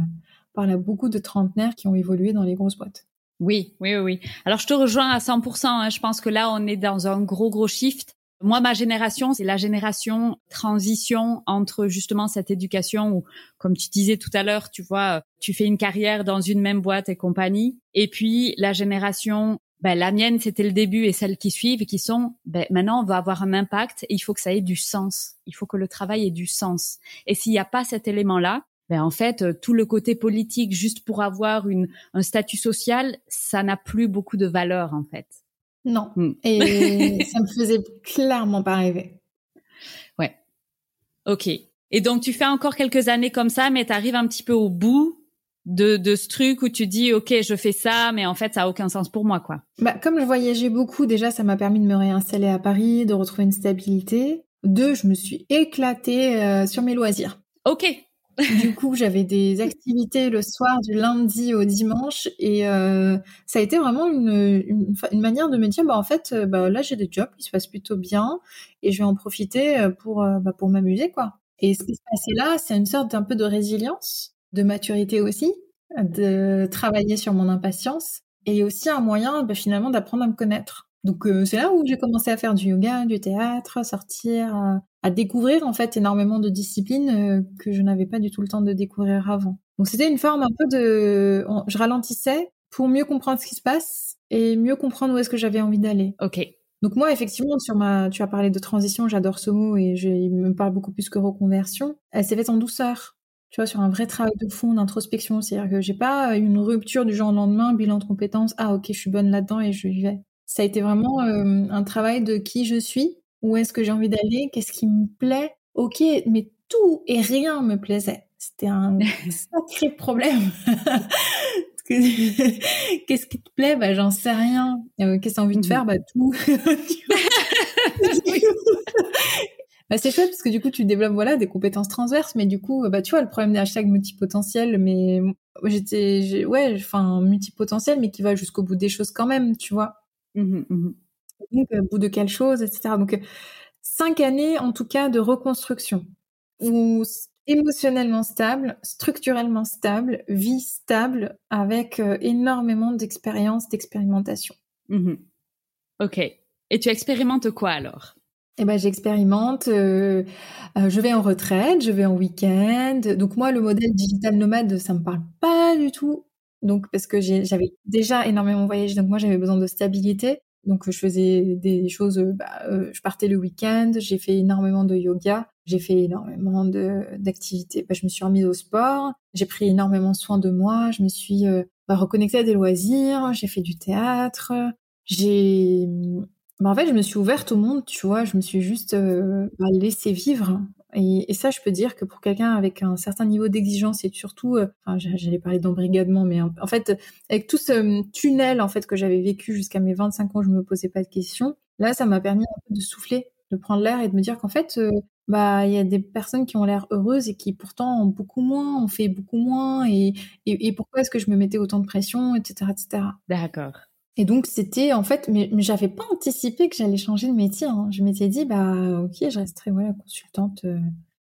Speaker 2: parle à beaucoup de trentenaires qui ont évolué dans les grosses boîtes.
Speaker 3: Oui, oui, oui. Alors je te rejoins à 100%. Hein. Je pense que là, on est dans un gros, gros shift. Moi, ma génération, c'est la génération transition entre justement cette éducation où, comme tu disais tout à l'heure, tu vois, tu fais une carrière dans une même boîte et compagnie. Et puis la génération, ben, la mienne, c'était le début et celles qui suivent, qui sont, ben, maintenant, on va avoir un impact et il faut que ça ait du sens. Il faut que le travail ait du sens. Et s'il n'y a pas cet élément-là, ben en fait, euh, tout le côté politique, juste pour avoir une, un statut social, ça n'a plus beaucoup de valeur, en fait.
Speaker 2: Non. Hmm. Et ça me faisait clairement pas rêver.
Speaker 3: Ouais. Ok. Et donc, tu fais encore quelques années comme ça, mais tu arrives un petit peu au bout de, de ce truc où tu dis, OK, je fais ça, mais en fait, ça a aucun sens pour moi, quoi.
Speaker 2: Bah, comme je voyageais beaucoup, déjà, ça m'a permis de me réinstaller à Paris, de retrouver une stabilité. Deux, je me suis éclatée euh, sur mes loisirs.
Speaker 3: Ok,
Speaker 2: du coup, j'avais des activités le soir du lundi au dimanche et euh, ça a été vraiment une, une, manière de me dire, bah en fait, euh, bah, là j'ai des jobs qui se passent plutôt bien et je vais en profiter euh, pour bah, pour m'amuser quoi. Et ce qui se passait là, c'est une sorte d'un peu de résilience, de maturité aussi, de travailler sur mon impatience et aussi un moyen bah, finalement d'apprendre à me connaître. Donc c'est là où j'ai commencé à faire du yoga, du théâtre, sortir, à découvrir en fait énormément de disciplines euh, que je n'avais pas du tout le temps de découvrir avant. Donc c'était une forme un peu de, je ralentissais pour mieux comprendre ce qui se passe et mieux comprendre où est-ce que j'avais envie d'aller.
Speaker 3: Ok.
Speaker 2: Donc moi effectivement sur ma, tu as parlé de transition, j'adore ce mot et je, il me parle beaucoup plus que reconversion. Elle s'est faite en douceur. Tu vois, sur un vrai travail de fond, d'introspection. C'est-à-dire que j'ai pas une rupture du jour au lendemain, bilan de compétences. Ah, ok, je suis bonne là-dedans et je y vais. Ça a été vraiment euh, un travail de qui je suis où est-ce que j'ai envie d'aller, qu'est-ce qui me plaît. Ok, mais tout et rien me plaisait. C'était un sacré problème. qu'est-ce qui te plaît? Bah, j'en sais rien. Euh, qu'est-ce que t'as envie de mmh faire? Bah, tout. bah, c'est chouette parce que du coup, tu développes voilà des compétences transverses, mais du coup, bah, tu vois, le problème des hashtags multipotentiels, mais j'étais, ouais, enfin, multipotentiel, mais qui va jusqu'au bout des choses quand même, tu vois. Mmh mmh donc, au bout de quelle chose, etc. Donc, cinq années, en tout cas, de reconstruction, ou émotionnellement stable, structurellement stable, vie stable, avec euh, énormément d'expérience, d'expérimentation.
Speaker 3: Mmh ok. Et tu expérimentes quoi alors?
Speaker 2: Eh ben, j'expérimente. Euh, euh, je vais en retraite, je vais en week-end. Donc moi, le modèle digital nomade, ça me parle pas du tout. Donc parce que j'avais déjà énormément voyagé, donc moi j'avais besoin de stabilité. Donc je faisais des choses, euh, bah, euh, je partais le week-end, j'ai fait énormément de yoga, j'ai fait énormément d'activités. Bah, je me suis remise au sport, j'ai pris énormément soin de moi, je me suis euh, bah, reconnectée à des loisirs, j'ai fait du théâtre, j'ai bah, en fait je me suis ouverte au monde, tu vois, je me suis juste euh, bah, laissée vivre et, ça, je peux dire que pour quelqu'un avec un certain niveau d'exigence et surtout, euh, j'allais parler d'embrigadement, mais en, fait, avec tout ce tunnel en fait que j'avais vécu jusqu'à mes 25 ans, je me posais pas de questions. Là, ça m'a permis un peu de souffler, de prendre l'air et de me dire qu'en fait, euh, bah, il y a des personnes qui ont l'air heureuses et qui pourtant ont beaucoup moins, ont fait beaucoup moins, et, et, et pourquoi est-ce que je me mettais autant de pression, etc., etc.
Speaker 3: D'accord.
Speaker 2: Et donc c'était en fait, mais, mais j'avais pas anticipé que j'allais changer de métier. Hein. Je m'étais dit bah ok, je resterai voilà consultante euh,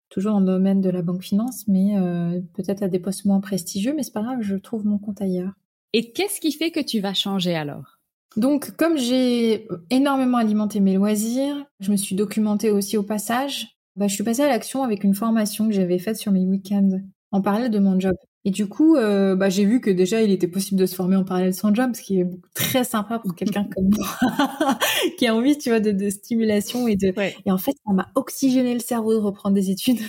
Speaker 2: toujours dans le domaine de la banque finance, mais euh, peut-être à des postes moins prestigieux, mais c'est pas grave, je trouve mon compte ailleurs.
Speaker 3: Et qu'est-ce qui fait que tu vas changer alors?
Speaker 2: Donc comme j'ai énormément alimenté mes loisirs, je me suis documentée aussi au passage. Bah, je suis passée à l'action avec une formation que j'avais faite sur mes week-ends en parallèle de mon job. Et du coup, euh, bah, j'ai vu que déjà, il était possible de se former en parallèle son job, ce qui est très sympa pour quelqu'un comme moi, qui a envie, tu vois, de, de stimulation et de. Et en fait, ça m'a oxygéné le cerveau de reprendre des études.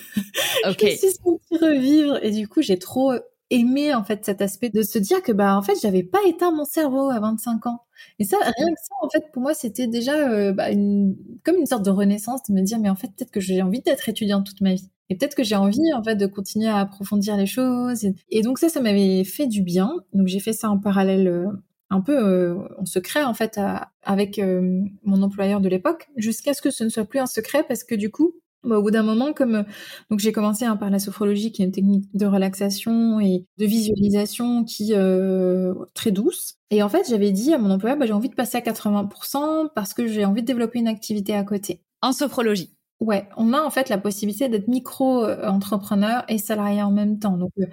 Speaker 2: Ok. je me suis sentie revivre et du coup, j'ai trop aimé en fait cet aspect de se dire que bah en fait, j'avais pas éteint mon cerveau à 25 ans. Et ça, rien que ça, en fait, pour moi, c'était déjà euh, bah, une, comme une sorte de renaissance de me dire, mais en fait, peut-être que j'ai envie d'être étudiante toute ma vie. Et peut-être que j'ai envie en fait de continuer à approfondir les choses. Et, donc ça, ça m'avait fait du bien. Donc j'ai fait ça en parallèle, euh, un peu euh, en secret en fait, avec euh, mon employeur de l'époque, jusqu'à ce que ce ne soit plus un secret parce que du coup, Bah, au bout d'un moment, comme donc j'ai commencé hein, par la sophrologie, qui est une technique de relaxation et de visualisation qui euh, très douce. Et en fait, j'avais dit à mon employeur, bah, j'ai envie de passer à 80% parce que j'ai envie de développer une activité à côté.
Speaker 3: En sophrologie.
Speaker 2: Ouais, on a en fait la possibilité d'être micro-entrepreneur et salarié en même temps. Donc, euh,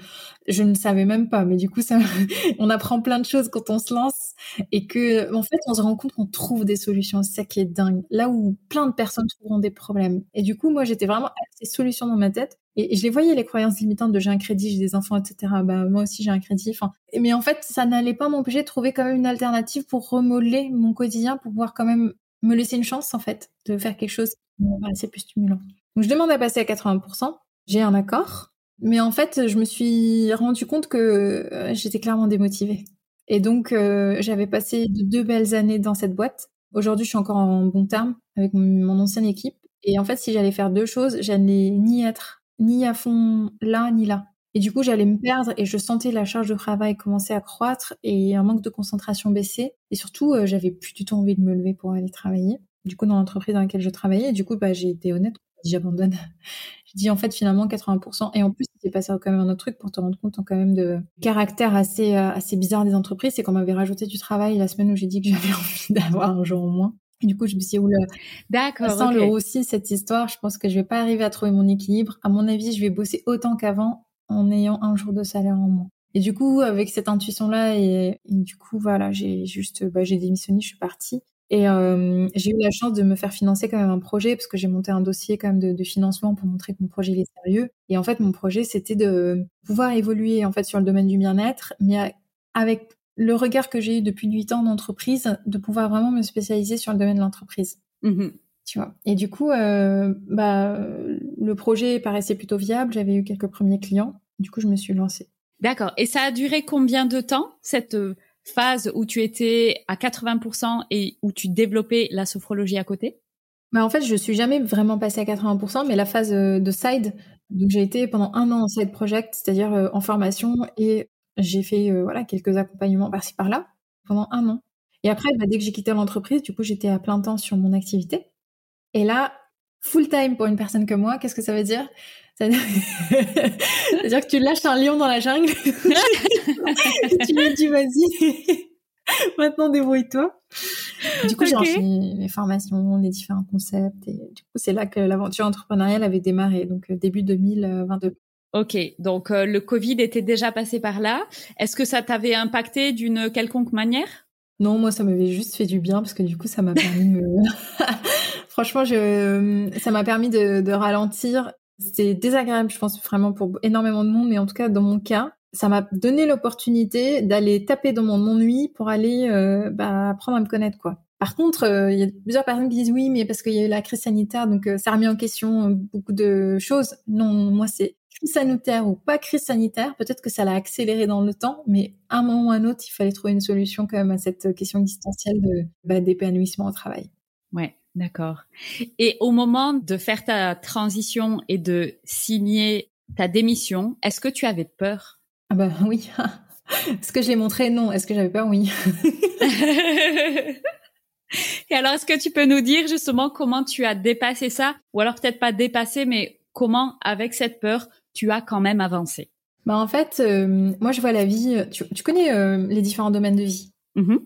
Speaker 2: je ne savais même pas, mais du coup, ça, on apprend plein de choses quand on se lance et que, en fait, on se rend compte qu'on trouve des solutions. C'est ça qui est dingue. Là où plein de personnes trouveront des problèmes. Et du coup, moi, j'étais vraiment ces solutions dans ma tête et je les voyais les croyances limitantes de j'ai un crédit, j'ai des enfants, etc. Bah moi aussi j'ai un crédit. Enfin, mais en fait, ça n'allait pas m'empêcher de trouver quand même une alternative pour remodeler mon quotidien, pour pouvoir quand même me laisser une chance en fait de faire quelque chose c'est plus stimulant. Donc je demande à passer à 80%. J'ai un accord, mais en fait je me suis rendu compte que euh, j'étais clairement démotivée. Et donc euh, j'avais passé deux belles années dans cette boîte. Aujourd'hui je suis encore en bon terme avec mon, ancienne équipe. Et en fait si j'allais faire deux choses, j'allais ni être ni à fond là ni là. Et du coup, j'allais me perdre et je sentais la charge de travail commencer à croître et un manque de concentration baisser. Et surtout, euh, j'avais plus du tout envie de me lever pour aller travailler du coup dans l'entreprise dans laquelle je travaillais. Du coup, bah, j'ai été honnête, j'abandonne. j'ai dit en fait finalement 80%. Et en plus, il s'est passé quand même un autre truc pour te rendre compte quand même de caractère assez euh, assez bizarre des entreprises, c'est qu'on m'avait rajouté du travail la semaine où j'ai dit que j'avais envie d'avoir un jour au moins. Et du coup, je me suis dit, oula,
Speaker 3: d'accord,
Speaker 2: sans le aussi cette histoire, je pense que je vais pas arriver à trouver mon équilibre. À mon avis, je vais bosser autant qu'avant en ayant un jour de salaire en moins. Et du coup, avec cette intuition-là, et, du coup, voilà, j'ai juste, bah, j'ai démissionné, je suis partie. Et euh, j'ai eu la chance de me faire financer quand même un projet parce que j'ai monté un dossier quand même de, financement pour montrer que mon projet il est sérieux. Et en fait, mon projet c'était de pouvoir évoluer en fait sur le domaine du bien-être, mais avec le regard que j'ai eu depuis 8 ans d'entreprise, de pouvoir vraiment me spécialiser sur le domaine de l'entreprise. Mmh tu vois. Et du coup, euh, bah, le projet paraissait plutôt viable. J'avais eu quelques premiers clients. Du coup, je me suis lancée.
Speaker 3: D'accord. Et ça a duré combien de temps cette phase où tu étais à 80% et où tu développais la sophrologie à côté?
Speaker 2: Bah en fait, je suis jamais vraiment passée à 80%, mais la phase euh, de side, donc j'ai été pendant un an en side project, c'est-à-dire euh, en formation, et j'ai fait euh, voilà quelques accompagnements par-ci par-là pendant un an. Et après, bah, dès que j'ai quitté l'entreprise, du coup, j'étais à plein temps sur mon activité. Et là, full time pour une personne comme moi, qu'est-ce que ça veut dire? C'est-à-dire que tu lâches un lion dans la jungle. tu lui dis vas-y. Maintenant débrouille-toi. Du coup, j'ai enchaîné les formations, les différents concepts et du coup, c'est là que l'aventure entrepreneuriale avait démarré, donc euh, début 2022.
Speaker 3: Ok, donc euh, le Covid était déjà passé par là. Est-ce que ça t'avait impacté d'une quelconque manière?
Speaker 2: Non, moi ça m'avait juste fait du bien parce que du coup ça m'a permis de Franchement, je... ça m'a permis de, ralentir c'était désagréable, je pense vraiment pour énormément de monde, mais en tout cas dans mon cas, ça m'a donné l'opportunité d'aller taper dans mon ennui pour aller euh, bah, apprendre à me connaître quoi. Par contre, euh, il y a plusieurs personnes qui disent oui, mais parce qu'il y a eu la crise sanitaire, donc euh, ça a remis en question beaucoup de choses. Non, moi c'est crise sanitaire ou pas crise sanitaire, peut-être que ça l'a accéléré dans le temps, mais à un moment ou à un autre, il fallait trouver une solution quand même à cette question existentielle de bah, d'épanouissement au travail.
Speaker 3: Ouais. D'accord. Et au moment de faire ta transition et de signer ta démission, est-ce que tu avais peur?
Speaker 2: Ah bah oui. Est-ce que je l'ai montré? Non. Est-ce que j'avais peur? Oui.
Speaker 3: et alors, est-ce que tu peux nous dire justement comment tu as dépassé ça? Ou alors peut-être pas dépassé, mais comment, avec cette peur, tu as quand même avancé?
Speaker 2: Bah en fait, euh, moi je vois la vie... Tu, connais euh, les différents domaines de vie? Mmh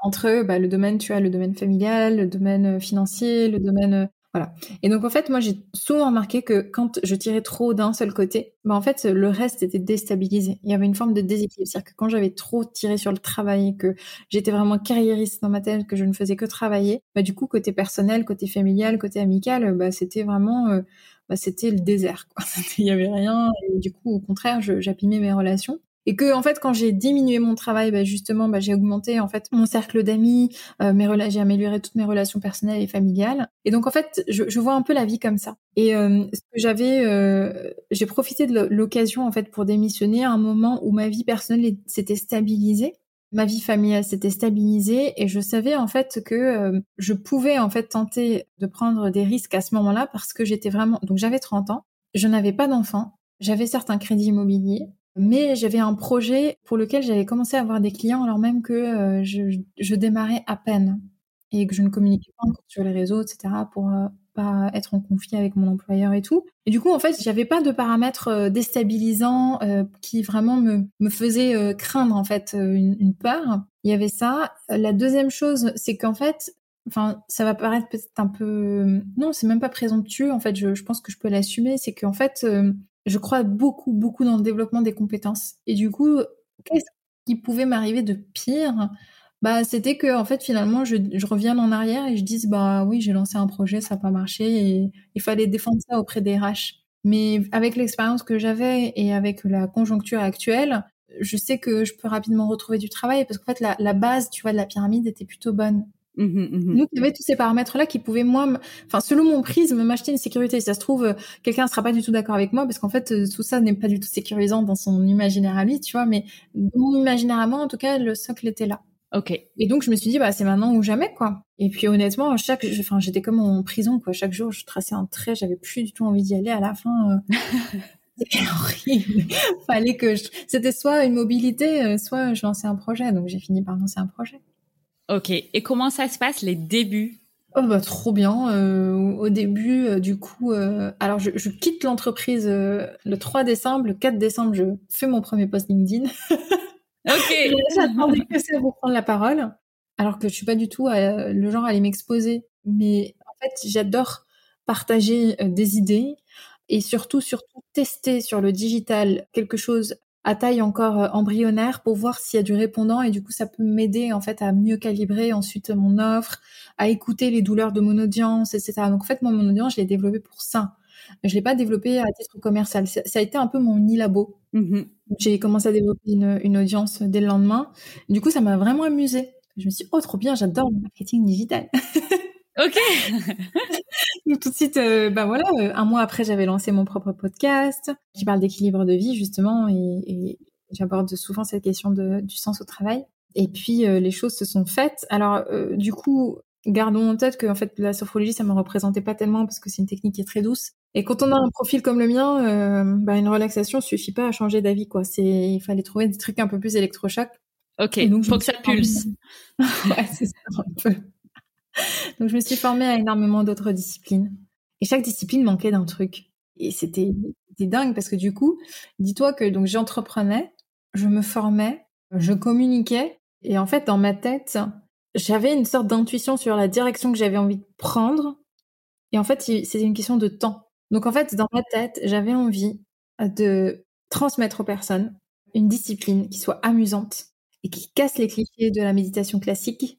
Speaker 2: entre bah, le domaine, tu as le domaine familial, le domaine euh, financier, le domaine euh, voilà. Et donc en fait, moi j'ai souvent remarqué que quand je tirais trop d'un seul côté, bah en fait le reste était déstabilisé. Il y avait une forme de déséquilibre, c'est-à-dire que quand j'avais trop tiré sur le travail, que j'étais vraiment carriériste dans ma tête, que je ne faisais que travailler, bah du coup côté personnel, côté familial, côté amical, bah c'était vraiment euh, bah, c'était le désert quoi. Il y avait rien et du coup au contraire, j'appimais mes relations et que en fait quand j'ai diminué mon travail bah, justement bah, j'ai augmenté en fait mon cercle d'amis euh, mes j'ai amélioré toutes mes relations personnelles et familiales. Et donc en fait je, je vois un peu la vie comme ça. Et euh, j'avais euh, j'ai profité de l'occasion en fait pour démissionner à un moment où ma vie personnelle s'était stabilisée. Ma vie familiale s'était stabilisée et je savais en fait que euh, je pouvais en fait tenter de prendre des risques à ce moment-là parce que j'étais vraiment donc j'avais 30 ans, je n'avais pas d'enfant, j'avais certains crédits immobiliers, mais j'avais un projet pour lequel j'avais commencé à avoir des clients alors même que euh, je, démarrais à peine et que je ne communiquais pas encore sur les réseaux, etc. pour euh, pas être en conflit avec mon employeur et tout. Et du coup, en fait, j'avais pas de paramètres euh, déstabilisants qui vraiment me, me faisaient craindre en fait une, une, peur. Il y avait ça. La deuxième chose, c'est qu'en fait, enfin, ça va paraître peut-être un peu, non, c'est même pas présomptueux. En fait, je pense que je peux l'assumer. C'est qu'en fait, je crois beaucoup, beaucoup dans le développement des compétences. Et du coup, qu'est-ce qui pouvait m'arriver de pire? Bah c'était que en fait finalement je, je reviens en arrière et je dis bah oui j'ai lancé un projet ça n'a pas marché et il fallait défendre ça auprès des RH. Mais avec l'expérience que j'avais et avec la conjoncture actuelle je sais que je peux rapidement retrouver du travail parce qu'en fait la, la, base tu vois de la pyramide était plutôt bonne mmh, mmh. donc il y avait tous ces paramètres là qui pouvaient moi enfin selon mon prisme m'acheter une sécurité si ça se trouve quelqu'un ne sera pas du tout d'accord avec moi parce qu'en fait tout ça n'est pas du tout sécurisant dans son imaginaire à lui tu vois mais dans mon imaginaire à moi en tout cas le socle était là
Speaker 3: Ok.
Speaker 2: Et donc je me suis dit bah c'est maintenant ou jamais quoi. Et puis honnêtement chaque, enfin j'étais comme en prison quoi. Chaque jour je traçais un trait, j'avais plus du tout envie d'y aller. À la fin euh, c'était horrible. Fallait que je... c'était soit une mobilité, euh, soit je lançais un projet. Donc j'ai fini par lancer un projet.
Speaker 3: Ok. Et comment ça se passe les débuts?
Speaker 2: Oh bah trop bien. Euh, au début, du coup, alors je, je quitte l'entreprise le 3 décembre, le 4 décembre, je fais mon premier post LinkedIn.
Speaker 3: Ok.
Speaker 2: J'attendais que ça pour prendre la parole, alors que je suis pas du tout euh, le genre à aller m'exposer. Mais en fait, j'adore partager euh, des idées et surtout, surtout tester sur le digital quelque chose à taille encore euh, embryonnaire pour voir s'il y a du répondant et du coup ça peut m'aider en fait à mieux calibrer ensuite mon offre, à écouter les douleurs de mon audience, etc. Donc en fait moi mon audience je l'ai développé pour ça. Je l'ai pas développé à titre commercial. Ça, a été un peu mon nid labo. Mmh J'ai commencé à développer une, une, audience dès le lendemain. Du coup, ça m'a vraiment amusé. Je me suis dit, oh, trop bien, j'adore le marketing digital.
Speaker 3: ok.
Speaker 2: Donc, tout de suite, euh, bah voilà, euh, un mois après, j'avais lancé mon propre podcast qui parle d'équilibre de vie, justement, et, et j'aborde souvent cette question de, du sens au travail. Et puis, euh, les choses se sont faites. Alors, du coup, gardons en tête que en fait la sophrologie ça me représentait pas tellement parce que c'est une technique qui est très douce. Et quand on a un profil comme le mien euh, bah, une relaxation suffit pas à changer d'avis quoi. C'est il fallait trouver des trucs un peu plus électrochocs.
Speaker 3: Ok donc faut que ça pulse.
Speaker 2: Ouais c'est ça un peu donc je me suis formée à énormément d'autres disciplines et chaque discipline manquait d'un truc et c'était dingue parce que du coup dis-toi que donc j'entreprenais je me formais je communiquais et en fait dans ma tête j'avais une sorte d'intuition sur la direction que j'avais envie de prendre. Et en fait, c'était une question de temps. Donc en fait, dans ma tête, j'avais envie de transmettre aux personnes une discipline qui soit amusante et qui casse les clichés de la méditation classique,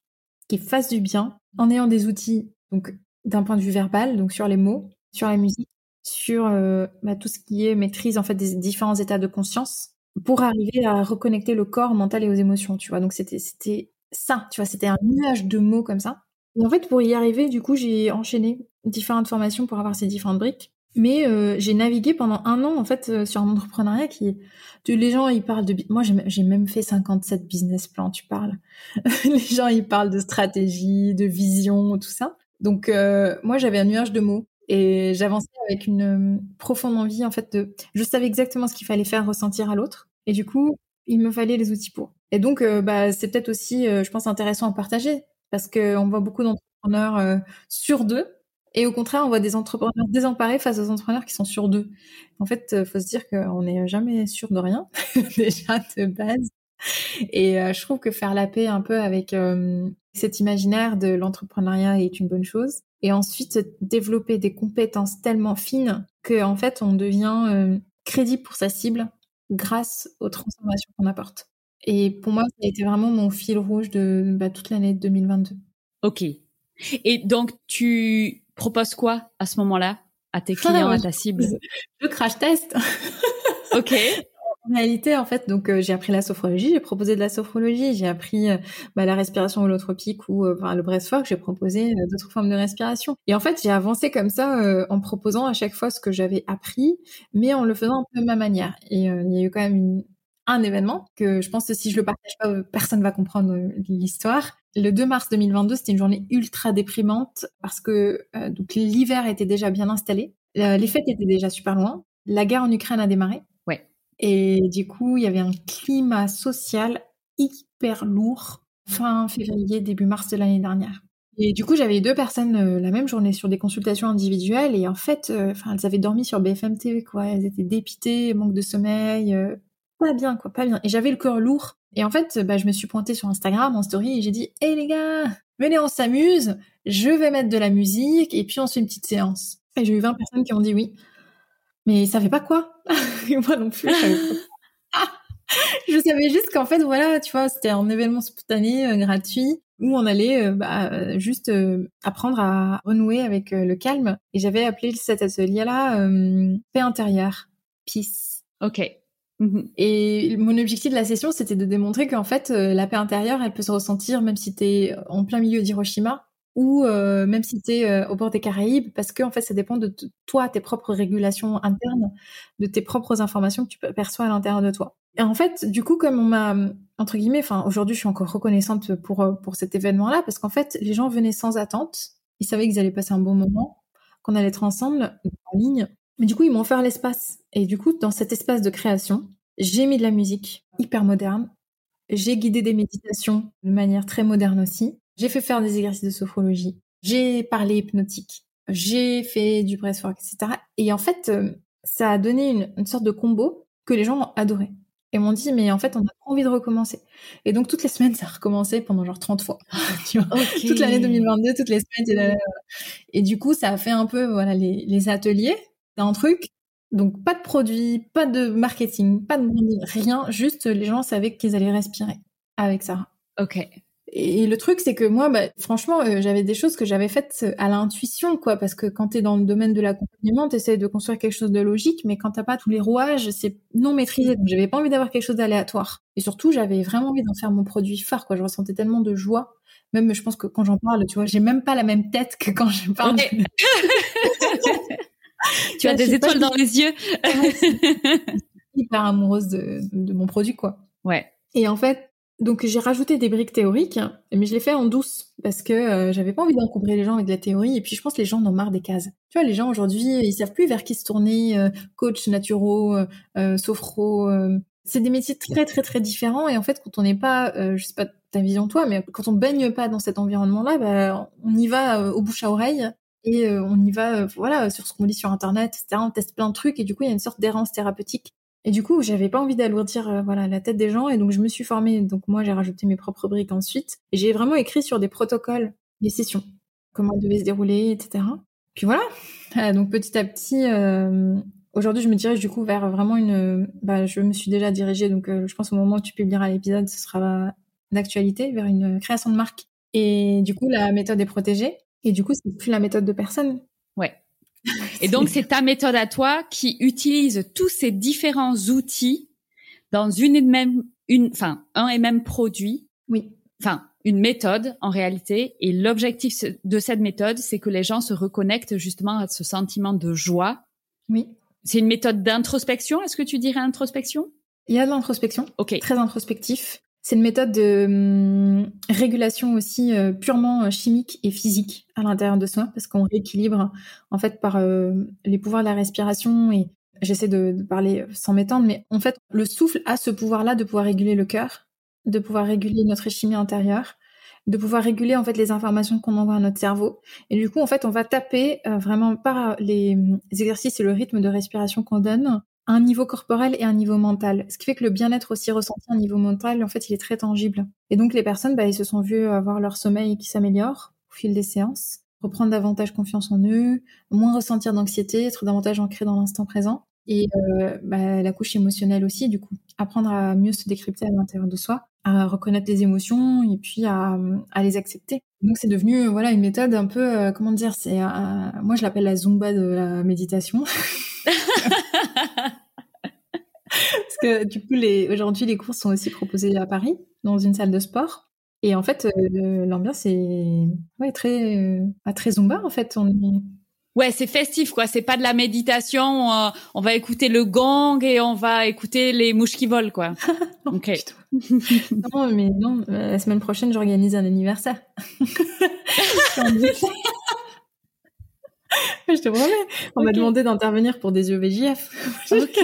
Speaker 2: qui fasse du bien en ayant des outils donc d'un point de vue verbal, donc sur les mots, sur la musique, sur euh, bah, tout ce qui est maîtrise en fait des différents états de conscience pour arriver à reconnecter le corps mental et aux émotions, tu vois. Donc c'était c'était ça, tu vois, c'était un nuage de mots comme ça. Et en fait, pour y arriver, du coup, j'ai enchaîné différentes formations pour avoir ces différentes briques. Mais euh, j'ai navigué pendant un an en fait euh, sur un entrepreneuriat qui, les gens ils parlent de, moi j'ai même fait 57 business plans, tu parles. les gens ils parlent de stratégie, de vision, tout ça. Donc euh, moi j'avais un nuage de mots et j'avançais avec une profonde envie en fait de, je savais exactement ce qu'il fallait faire ressentir à l'autre et du coup il me fallait les outils pour. Et donc, euh, bah, c'est peut-être aussi, euh, je pense, intéressant à partager parce qu'on voit beaucoup d'entrepreneurs euh, sur deux. Et au contraire, on voit des entrepreneurs désemparés face aux entrepreneurs qui sont sur deux. En fait, faut se dire qu'on n'est jamais sûr de rien, déjà de base. Et je trouve que faire la paix un peu avec cet imaginaire de l'entrepreneuriat est une bonne chose. Et ensuite, développer des compétences tellement fines que en fait, on devient crédible pour sa cible grâce aux transformations qu'on apporte. Et pour moi, ça a été vraiment mon fil rouge de bah, toute l'année 2022.
Speaker 3: Ok. Et donc, tu proposes quoi à ce moment-là à tes clients, à ta cible?
Speaker 2: Le crash test.
Speaker 3: ok.
Speaker 2: En réalité, en fait, donc euh, j'ai appris la sophrologie, j'ai proposé de la sophrologie, j'ai appris euh, bah, la respiration holotropique ou euh, enfin, le breathwork, j'ai proposé d'autres formes de respiration. Et en fait, j'ai avancé comme ça en proposant à chaque fois ce que j'avais appris, mais en le faisant un peu de ma manière. Et il y a eu quand même une, un événement que je pense que si je le partage pas, personne va comprendre l'histoire. Le 2 mars 2022, c'était une journée ultra déprimante parce que donc l'hiver était déjà bien installé, les fêtes étaient déjà super loin, la guerre en Ukraine a démarré et du coup, il y avait un climat social hyper lourd fin février, début mars de l'année dernière. Et du coup, j'avais deux personnes euh, la même journée sur des consultations individuelles et en fait, euh, enfin, elles avaient dormi sur BFM TV, quoi. Elles étaient dépitées, manque de sommeil, euh, pas bien, quoi, pas bien. Et j'avais le cœur lourd. Et en fait, bah, je me suis pointée sur Instagram en story et j'ai dit, hé les gars, venez, on s'amuse. Je vais mettre de la musique et puis on se fait une petite séance. Et j'ai eu 20 personnes qui ont dit oui. Mais ça fait pas quoi? moi non plus. je savais juste qu'en fait, voilà, tu vois, c'était un événement spontané, euh, gratuit, où on allait euh, bah, juste euh, apprendre à renouer avec le calme. Et j'avais appelé cet atelier-là paix intérieure, peace.
Speaker 3: Ok.
Speaker 2: Mhm. Et mon objectif de la session, c'était de démontrer qu'en fait, la paix intérieure, elle peut se ressentir même si tu es en plein milieu d'Hiroshima ou euh, même si tu es au bord des Caraïbes, parce que en fait, ça dépend de toi, tes propres régulations internes, de tes propres informations que tu perçois à l'intérieur de toi. Et en fait, du coup, comme on m'a entre guillemets, enfin aujourd'hui, je suis encore reconnaissante pour euh, pour cet événement-là, parce qu'en fait, les gens venaient sans attente, ils savaient qu'ils allaient passer un bon moment, qu'on allait être ensemble en ligne, mais du coup, ils m'ont offert l'espace. Et du coup, dans cet espace de création, j'ai mis de la musique hyper moderne, j'ai guidé des méditations de manière très moderne aussi. J'ai fait faire des exercices de sophrologie. J'ai parlé hypnotique. J'ai fait du breathwork, etc. Et en fait, euh, ça a donné une, sorte de combo que les gens ont adoré. Et m'ont dit, mais en fait, on a envie de recommencer. Et donc, toutes les semaines, ça a recommencé pendant genre 30 fois. tu vois? Toute l'année 2022, toutes les semaines. Et, du coup, ça a fait un peu, voilà, les, les ateliers d'un truc. Donc, pas de produits, pas de marketing, pas de rien. Juste, les gens savaient qu'ils allaient respirer avec ça.
Speaker 3: Ok.
Speaker 2: Et le truc, c'est que moi, bah, franchement, euh, j'avais des choses que j'avais faites euh, à l'intuition, quoi, parce que quand t'es dans le domaine de l'accompagnement, t'essayes de construire quelque chose de logique, mais quand t'as pas tous les rouages, c'est non maîtrisé. Donc, j'avais pas envie d'avoir quelque chose d'aléatoire. Et surtout, j'avais vraiment envie d'en faire mon produit phare, quoi. Je ressentais tellement de joie. Même, je pense que quand j'en parle, tu vois, j'ai même pas la même tête que quand je parle.
Speaker 3: tu as des étoiles dans les yeux.
Speaker 2: hyper amoureuse de, de mon produit, quoi.
Speaker 3: Ouais.
Speaker 2: Et en fait, donc j'ai rajouté des briques théoriques, mais je l'ai fait en douce parce que euh, j'avais pas envie d'encombrer les gens avec de la théorie. Et puis je pense que les gens en ont marre des cases. Tu vois, les gens aujourd'hui, ils savent plus vers qui se tourner. Euh, coach, naturo, euh, sophro, c'est des métiers très très très différents. Et en fait, quand on n'est pas, je sais pas ta vision toi, mais quand on baigne pas dans cet environnement-là, bah, on y va au bouche à oreille et on y va, voilà, sur ce qu'on lit sur internet, etc. On teste plein de trucs et du coup, il y a une sorte d'errance thérapeutique et du coup, j'avais pas envie d'alourdir euh, voilà la tête des gens et donc je me suis formée. Donc moi, j'ai rajouté mes propres briques ensuite et j'ai vraiment écrit sur des protocoles des sessions, comment elles devaient se dérouler, etc. Puis voilà. Euh, donc petit à petit, euh, aujourd'hui, je me dirige du coup vers vraiment une. Bah, je me suis déjà dirigée. Donc je pense au moment où tu publieras l'épisode, ce sera d'actualité vers une création de marque. Et du coup, la méthode est protégée. Et du coup, c'est plus la méthode de personne.
Speaker 3: Ouais. Et donc, c'est ta méthode à toi qui utilise tous ces différents outils dans une et même, une, enfin, un et même produit.
Speaker 2: Oui.
Speaker 3: Enfin, une méthode en réalité. Et l'objectif de cette méthode, c'est que les gens se reconnectent justement à ce sentiment de joie.
Speaker 2: Oui.
Speaker 3: C'est une méthode d'introspection. Est-ce que tu dirais introspection?
Speaker 2: Il y a de l'introspection.
Speaker 3: Ok.
Speaker 2: Très introspectif. C'est une méthode de hum, régulation aussi euh, purement euh, chimique et physique à l'intérieur de soi, parce qu'on rééquilibre en fait par euh, les pouvoirs de la respiration et j'essaie de, parler sans m'étendre, mais en fait le souffle a ce pouvoir-là de pouvoir réguler le cœur, de pouvoir réguler notre chimie intérieure, de pouvoir réguler en fait les informations qu'on envoie à notre cerveau. Et du coup en fait on va taper vraiment par les, les exercices et le rythme de respiration qu'on donne un niveau corporel et un niveau mental. Ce qui fait que le bien-être aussi ressenti à un niveau mental, en fait, il est très tangible. Et donc, les personnes, bah, ils se sont vus avoir leur sommeil qui s'améliore au fil des séances, reprendre davantage confiance en eux, moins ressentir d'anxiété, être davantage ancré dans l'instant présent. Et euh, bah, la couche émotionnelle aussi, du coup. Apprendre à mieux se décrypter à l'intérieur de soi, à reconnaître les émotions et puis à, les accepter. Donc c'est devenu voilà une méthode un peu euh, comment dire c'est moi je l'appelle la zumba de la méditation. Parce que du coup, les... aujourd'hui, les cours sont aussi proposés à Paris, dans une salle de sport. Et en fait, euh, l'ambiance est ouais, très, euh, très zumba, en fait. On est...
Speaker 3: Ouais, c'est festif, quoi. C'est pas de la méditation. Euh, on va écouter le gong et on va écouter les mouches qui volent, quoi. ok.
Speaker 2: non, mais non. La semaine prochaine, j'organise un anniversaire. je te promets. On m'a demandé d'intervenir pour des EVJF. Ok.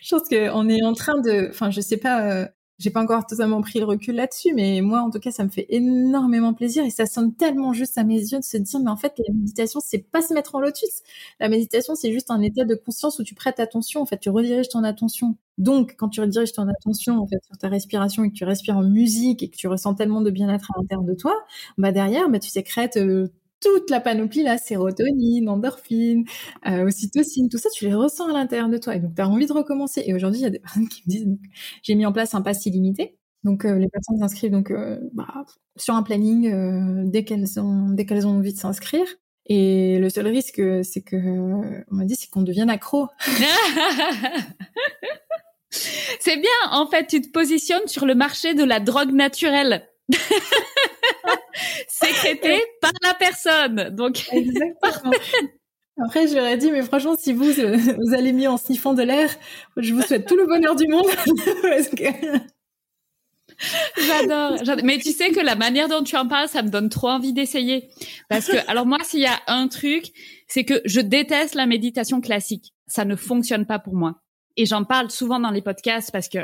Speaker 2: je pense qu'on est en train de, enfin, je sais pas, euh, j'ai pas encore totalement pris le recul là-dessus, mais moi, en tout cas, ça me fait énormément plaisir et ça sonne tellement juste à mes yeux de se dire, mais en fait, la méditation, c'est pas se mettre en lotus. La méditation, c'est juste un état de conscience où tu prêtes attention. En fait, tu rediriges ton attention. Donc, quand tu rediriges ton attention, en fait, sur ta respiration et que tu respires en musique et que tu ressens tellement de bien-être à l'intérieur de toi, bah derrière, bah tu sécrètes euh, toute la panoplie, la sérotonine, endorphine, euh, ocytocine, tout ça, tu les ressens à l'intérieur de toi. Et donc, tu as envie de recommencer. Et aujourd'hui, il y a des personnes qui me disent, j'ai mis en place un pass illimité. Donc, euh, les personnes s'inscrivent donc euh, bah, sur un planning euh, dès qu'elles ont dès qu'elles ont envie de s'inscrire. Et le seul risque, c'est que on m'a dit, c'est qu'on devienne accro.
Speaker 3: c'est bien. En fait, tu te positionnes sur le marché de la drogue naturelle. sécrété par la personne. Donc,
Speaker 2: Exactement. Après, ai dit, mais franchement, si vous, vous allez mieux en sniffant de l'air, je vous souhaite tout le bonheur du monde.
Speaker 3: J'adore, Mais tu sais que la manière dont tu en parles, ça me donne trop envie d'essayer. Parce que, alors moi, s'il y a un truc, c'est que je déteste la méditation classique. Ça ne fonctionne pas pour moi. Et j'en parle souvent dans les podcasts parce que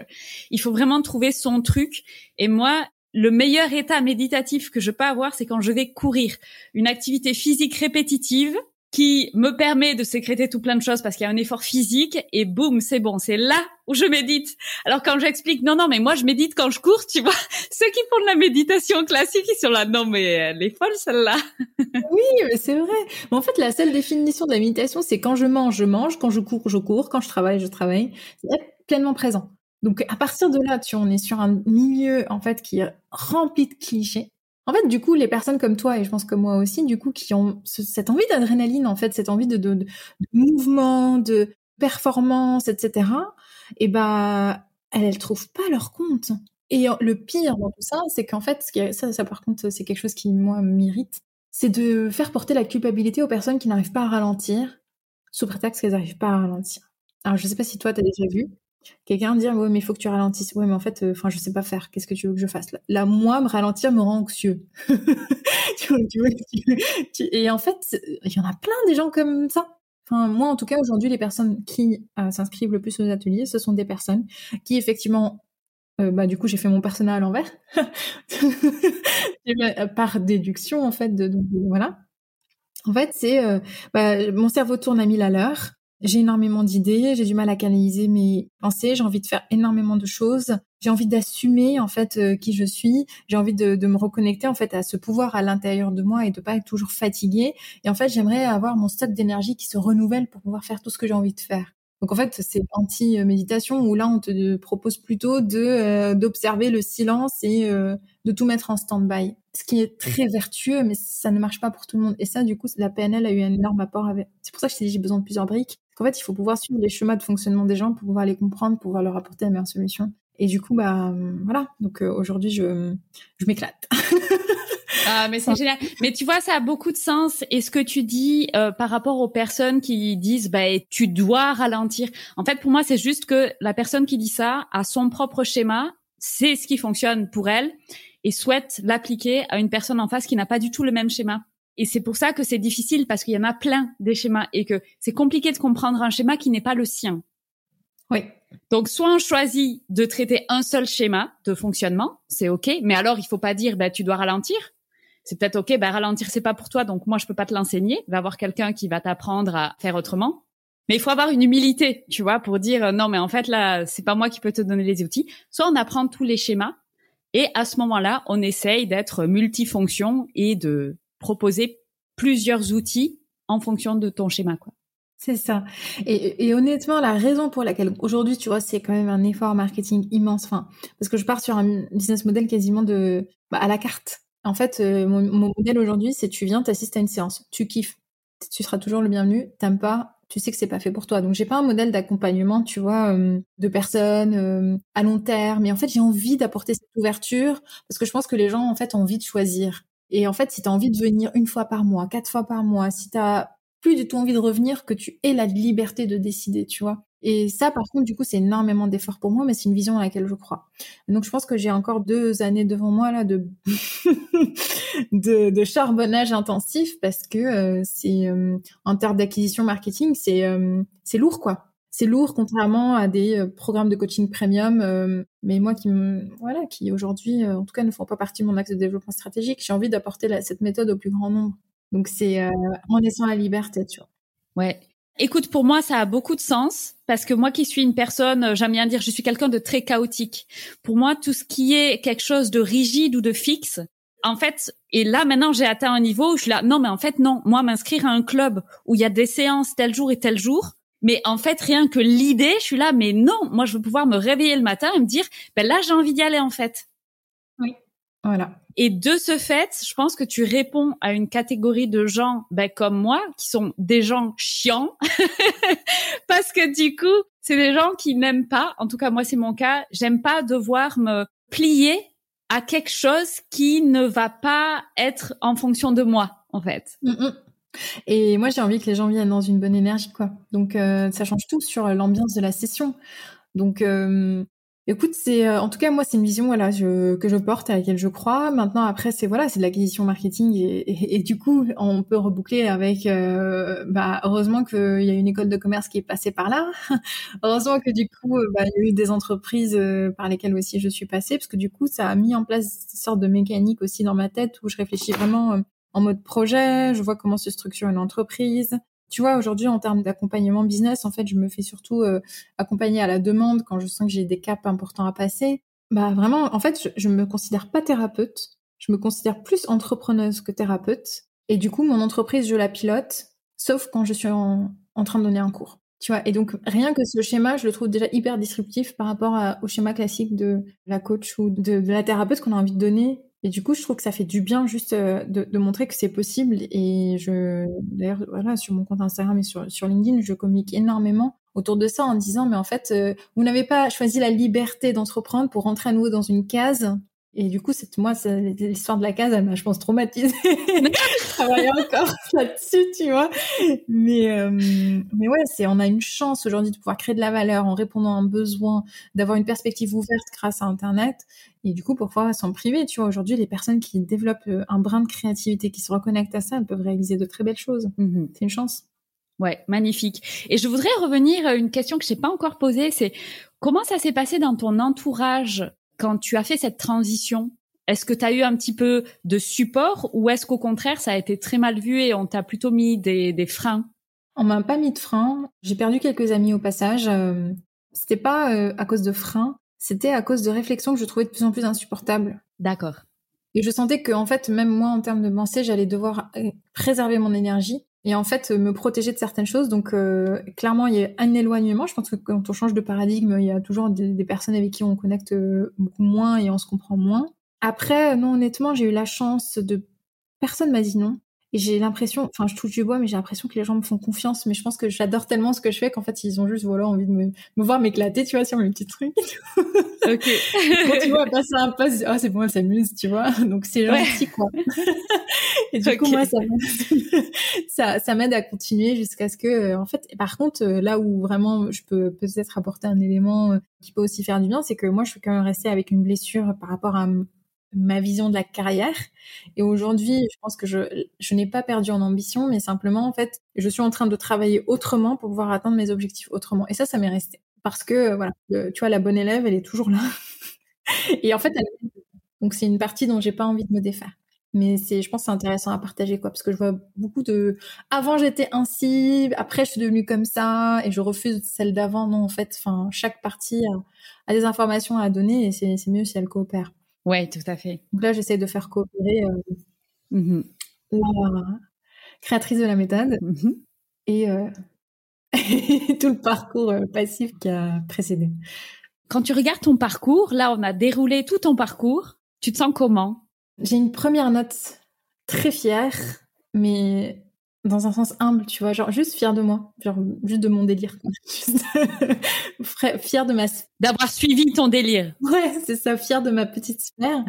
Speaker 3: il faut vraiment trouver son truc. Et moi, le meilleur état méditatif que je peux avoir, c'est quand je vais courir. Une activité physique répétitive qui me permet de sécréter tout plein de choses parce qu'il y a un effort physique et boum, c'est bon, c'est là où je médite. Alors quand j'explique, non, non, mais moi je médite quand je cours, tu vois, ceux qui font de la méditation classique, ils sont là, non, mais elle est folle celle-là.
Speaker 2: oui, mais c'est vrai. Mais en fait, la seule définition de la méditation, c'est quand je mange, je mange, quand je cours, je cours, quand je travaille, je travaille. C'est pleinement présent. Donc à partir de là, tu on est sur un milieu en fait qui est rempli de clichés. En fait, du coup, les personnes comme toi et je pense que moi aussi, du coup, qui ont cette envie d'adrénaline, en fait, cette envie de, mouvement, de performance, etc. Et ben, elles, elles trouvent pas leur compte. Et le pire dans tout ça, c'est qu'en fait, ça, ça par contre, c'est quelque chose qui moi m'irrite, c'est de faire porter la culpabilité aux personnes qui n'arrivent pas à ralentir sous prétexte qu'elles n'arrivent pas à ralentir. Alors, je sais pas si toi, tu as déjà vu, Quelqu'un dire ouais mais il faut que tu ralentisses. Ouais mais en fait, euh, enfin je sais pas faire. Qu'est-ce que tu veux que je fasse? Là, moi me ralentir me rend anxieux. et en fait, il y en a plein des gens comme ça. Enfin moi en tout cas aujourd'hui les personnes qui euh, s'inscrivent le plus aux ateliers, ce sont des personnes qui effectivement euh, bah du coup j'ai fait mon personnel à l'envers par déduction en fait de, voilà. En fait c'est bah, mon cerveau tourne à mille à l'heure j'ai énormément d'idées, j'ai du mal à canaliser mes pensées, j'ai envie de faire énormément de choses, j'ai envie d'assumer en fait euh, qui je suis, j'ai envie de, de, me reconnecter en fait à ce pouvoir à l'intérieur de moi et de pas être toujours fatiguée. Et en fait, j'aimerais avoir mon stock d'énergie qui se renouvelle pour pouvoir faire tout ce que j'ai envie de faire. Donc en fait, c'est anti-méditation où là, on te propose plutôt de euh, d'observer le silence et euh, de tout mettre en stand-by. Ce qui est très vertueux, mais ça ne marche pas pour tout le monde. Et ça, du coup, la PNL a eu un énorme apport avec. C'est pour ça que je t'ai dit j'ai besoin de plusieurs briques. En fait, il faut pouvoir suivre les schémas de fonctionnement des gens pour pouvoir les comprendre, pouvoir leur apporter la meilleure solution. Et du coup, bah voilà. Donc euh, aujourd'hui, je je m'éclate.
Speaker 3: Ah, mais c'est génial. Mais tu vois, ça a beaucoup de sens. Et ce que tu dis euh, par rapport aux personnes qui disent, bah, tu dois ralentir. En fait, pour moi, c'est juste que la personne qui dit ça a son propre schéma, c'est ce qui fonctionne pour elle et souhaite l'appliquer à une personne en face qui n'a pas du tout le même schéma. Et c'est pour ça que c'est difficile parce qu'il y en a plein des schémas et que c'est compliqué de comprendre un schéma qui n'est pas le sien.
Speaker 2: Oui.
Speaker 3: Donc soit on choisit de traiter un seul schéma de fonctionnement, c'est ok, mais alors il faut pas dire bah tu dois ralentir. C'est peut-être ok, bah ralentir c'est pas pour toi, donc moi je peux pas te l'enseigner. Va avoir quelqu'un qui va t'apprendre à faire autrement. Mais il faut avoir une humilité, tu vois, pour dire non mais en fait là c'est pas moi qui peux te donner les outils. Soit on apprend tous les schémas et à ce moment-là on essaye d'être multifonction et de proposer plusieurs outils en fonction de ton schéma, quoi.
Speaker 2: C'est ça. Et, honnêtement, la raison pour laquelle aujourd'hui, tu vois, c'est quand même un effort marketing immense. Enfin, parce que je pars sur un business model quasiment de bah, à la carte. En fait, euh, mon, modèle aujourd'hui, c'est tu viens, t'assistes à une séance, tu kiffes, tu seras toujours le bienvenu. T'aimes pas, tu sais que c'est pas fait pour toi. Donc j'ai pas un modèle d'accompagnement, tu vois, euh, de personnes euh, à long terme. Mais en fait, j'ai envie d'apporter cette ouverture parce que je pense que les gens en fait ont envie de choisir. Et en fait, si tu as envie de venir une fois par mois, quatre fois par mois, si tu plus du tout envie de revenir, que tu aies la liberté de décider, tu vois. Et ça, par contre, du coup, c'est énormément d'efforts pour moi, mais c'est une vision à laquelle je crois. Donc, je pense que j'ai encore deux années devant moi là de de, charbonnage intensif parce que euh, c'est euh, en termes d'acquisition marketing, c'est euh, c'est lourd quoi c'est lourd contrairement à des euh, programmes de coaching premium. Euh, mais moi qui voilà, qui aujourd'hui, euh, en tout cas, ne font pas partie de mon axe de développement stratégique, j'ai envie d'apporter cette méthode au plus grand nombre. Donc c'est en laissant la liberté, tu vois.
Speaker 3: Ouais. Écoute, pour moi, ça a beaucoup de sens parce que moi qui suis une personne, j'aime bien dire, je suis quelqu'un de très chaotique. Pour moi, tout ce qui est quelque chose de rigide ou de fixe, en fait, et là maintenant j'ai atteint un niveau où je suis là, non mais en fait non, moi m'inscrire à un club où il y a des séances tel jour et tel jour, mais en fait, rien que l'idée, je suis là, mais non, moi, je veux pouvoir me réveiller le matin et me dire, ben là, j'ai envie d'y aller, en fait.
Speaker 2: Oui. Voilà.
Speaker 3: Et de ce fait, je pense que tu réponds à une catégorie de gens, ben, comme moi, qui sont des gens chiants. Parce que du coup, c'est des gens qui n'aiment pas, en tout cas, moi, c'est mon cas, j'aime pas devoir me plier à quelque chose qui ne va pas être en fonction de moi, en fait.
Speaker 2: Mm, mm. Et moi, j'ai envie que les gens viennent dans une bonne énergie, quoi. Donc, euh, ça change tout sur l'ambiance de la session. Donc, euh, écoute, c'est, euh, en tout cas, moi, c'est une vision, voilà, que je porte, à laquelle je crois. Maintenant, après, c'est voilà, c'est de l'acquisition marketing, et, et, du coup, on peut reboucler avec, bah, heureusement qu'il y a une école de commerce qui est passée par là. heureusement que du coup, bah, il y a eu des entreprises par lesquelles aussi je suis passée, parce que du coup, ça a mis en place une sorte de mécanique aussi dans ma tête où je réfléchis vraiment en mode projet, je vois comment se structure une entreprise. Tu vois, aujourd'hui, en termes d'accompagnement business, en fait, je me fais surtout euh, accompagner à la demande quand je sens que j'ai des caps importants à passer. Bah vraiment, en fait, je, me considère pas thérapeute. Je me considère plus entrepreneuse que thérapeute. Et du coup, mon entreprise, je la pilote, sauf quand je suis en, train de donner un cours. Tu vois, et donc rien que ce schéma, je le trouve déjà hyper disruptif par rapport au schéma classique de la coach ou de la thérapeute qu'on a envie de donner et du coup, je trouve que ça fait du bien juste euh, de, montrer que c'est possible. Et je, d'ailleurs, voilà, sur mon compte Instagram et sur, LinkedIn, je communique énormément autour de ça en disant, mais en fait, euh, vous n'avez pas choisi la liberté d'entreprendre pour rentrer à nouveau dans une case et du coup, c'est moi, l'histoire de la case, elle m'a, je pense, traumatisée. je travaille encore là-dessus, tu vois. Mais, euh, mais ouais, c'est, on a une chance aujourd'hui de pouvoir créer de la valeur en répondant à un besoin, d'avoir une perspective ouverte grâce à Internet. Et du coup, pourquoi s'en priver, tu vois. Aujourd'hui, les personnes qui développent euh, un brin de créativité, qui se reconnectent à ça, elles peuvent réaliser de très belles choses. Mm-hmm. C'est une chance.
Speaker 3: Ouais, magnifique. Et je voudrais revenir à une question que je n'ai pas encore posée, c'est comment ça s'est passé dans ton entourage quand tu as fait cette transition, est-ce que tu as eu un petit peu de support ou est-ce qu'au contraire, ça a été très mal vu et on t'a plutôt mis des, freins?
Speaker 2: On m'a pas mis de freins. J'ai perdu quelques amis au passage. Euh, c'était pas euh, à cause de freins, c'était à cause de réflexions que je trouvais de plus en plus insupportables.
Speaker 3: D'accord.
Speaker 2: Et je sentais que, en fait, même moi, en termes de pensée, j'allais devoir euh, préserver mon énergie et en fait me protéger de certaines choses. Donc euh, clairement, il y a un éloignement. Je pense que quand on change de paradigme, il y a toujours des, personnes avec qui on connecte euh, beaucoup moins et on se comprend moins. Après, non, honnêtement, j'ai eu la chance de personne m'a dit non. Et j'ai l'impression, enfin, je touche du bois, mais j'ai l'impression que les gens me font confiance. Mais je pense que j'adore tellement ce que je fais qu'en fait, ils ont juste, voilà, envie de me, me voir m'éclater, tu vois, sur mes petits trucs. ok. Quand tu vois passer un poste, oh, c'est bon, elle s'amuse, tu vois. Donc, c'est gentil, quoi. et du coup, moi, ça, ça, m'aide à continuer jusqu'à ce que, euh, en fait, par contre, euh, là où vraiment je peux peut-être apporter un élément euh, qui peut aussi faire du bien, c'est que moi, je suis quand même restée avec une blessure par rapport à ma vision de la carrière. Et aujourd'hui, je pense que je, je n'ai pas perdu en ambition, mais simplement, en fait, je suis en train de travailler autrement pour pouvoir atteindre mes objectifs autrement. Et ça, ça m'est resté. Parce que, voilà, tu vois, la bonne élève, elle est toujours là. Et en fait, elle... donc c'est une partie dont j'ai pas envie de me défaire. Mais c'est, je pense, c'est intéressant à partager, quoi, parce que je vois beaucoup de. Avant, j'étais ainsi, après, je suis devenue comme ça, et je refuse celle d'avant. Non, en fait, enfin, chaque partie a, a, des informations à donner, et c'est mieux si elle coopère.
Speaker 3: Ouais, tout à fait.
Speaker 2: Donc là, j'essaie de faire coopérer euh, mmh la créatrice de la méthode mmh et, euh, tout le parcours euh, passif qui a précédé.
Speaker 3: Quand tu regardes ton parcours, là, on a déroulé tout ton parcours. Tu te sens comment?
Speaker 2: J'ai une première note très fière, mais dans un sens humble, tu vois, genre juste fière de moi, genre juste de mon délire, fière de ma
Speaker 3: d'avoir suivi ton délire.
Speaker 2: Ouais, c'est ça, fière de ma petite sphère.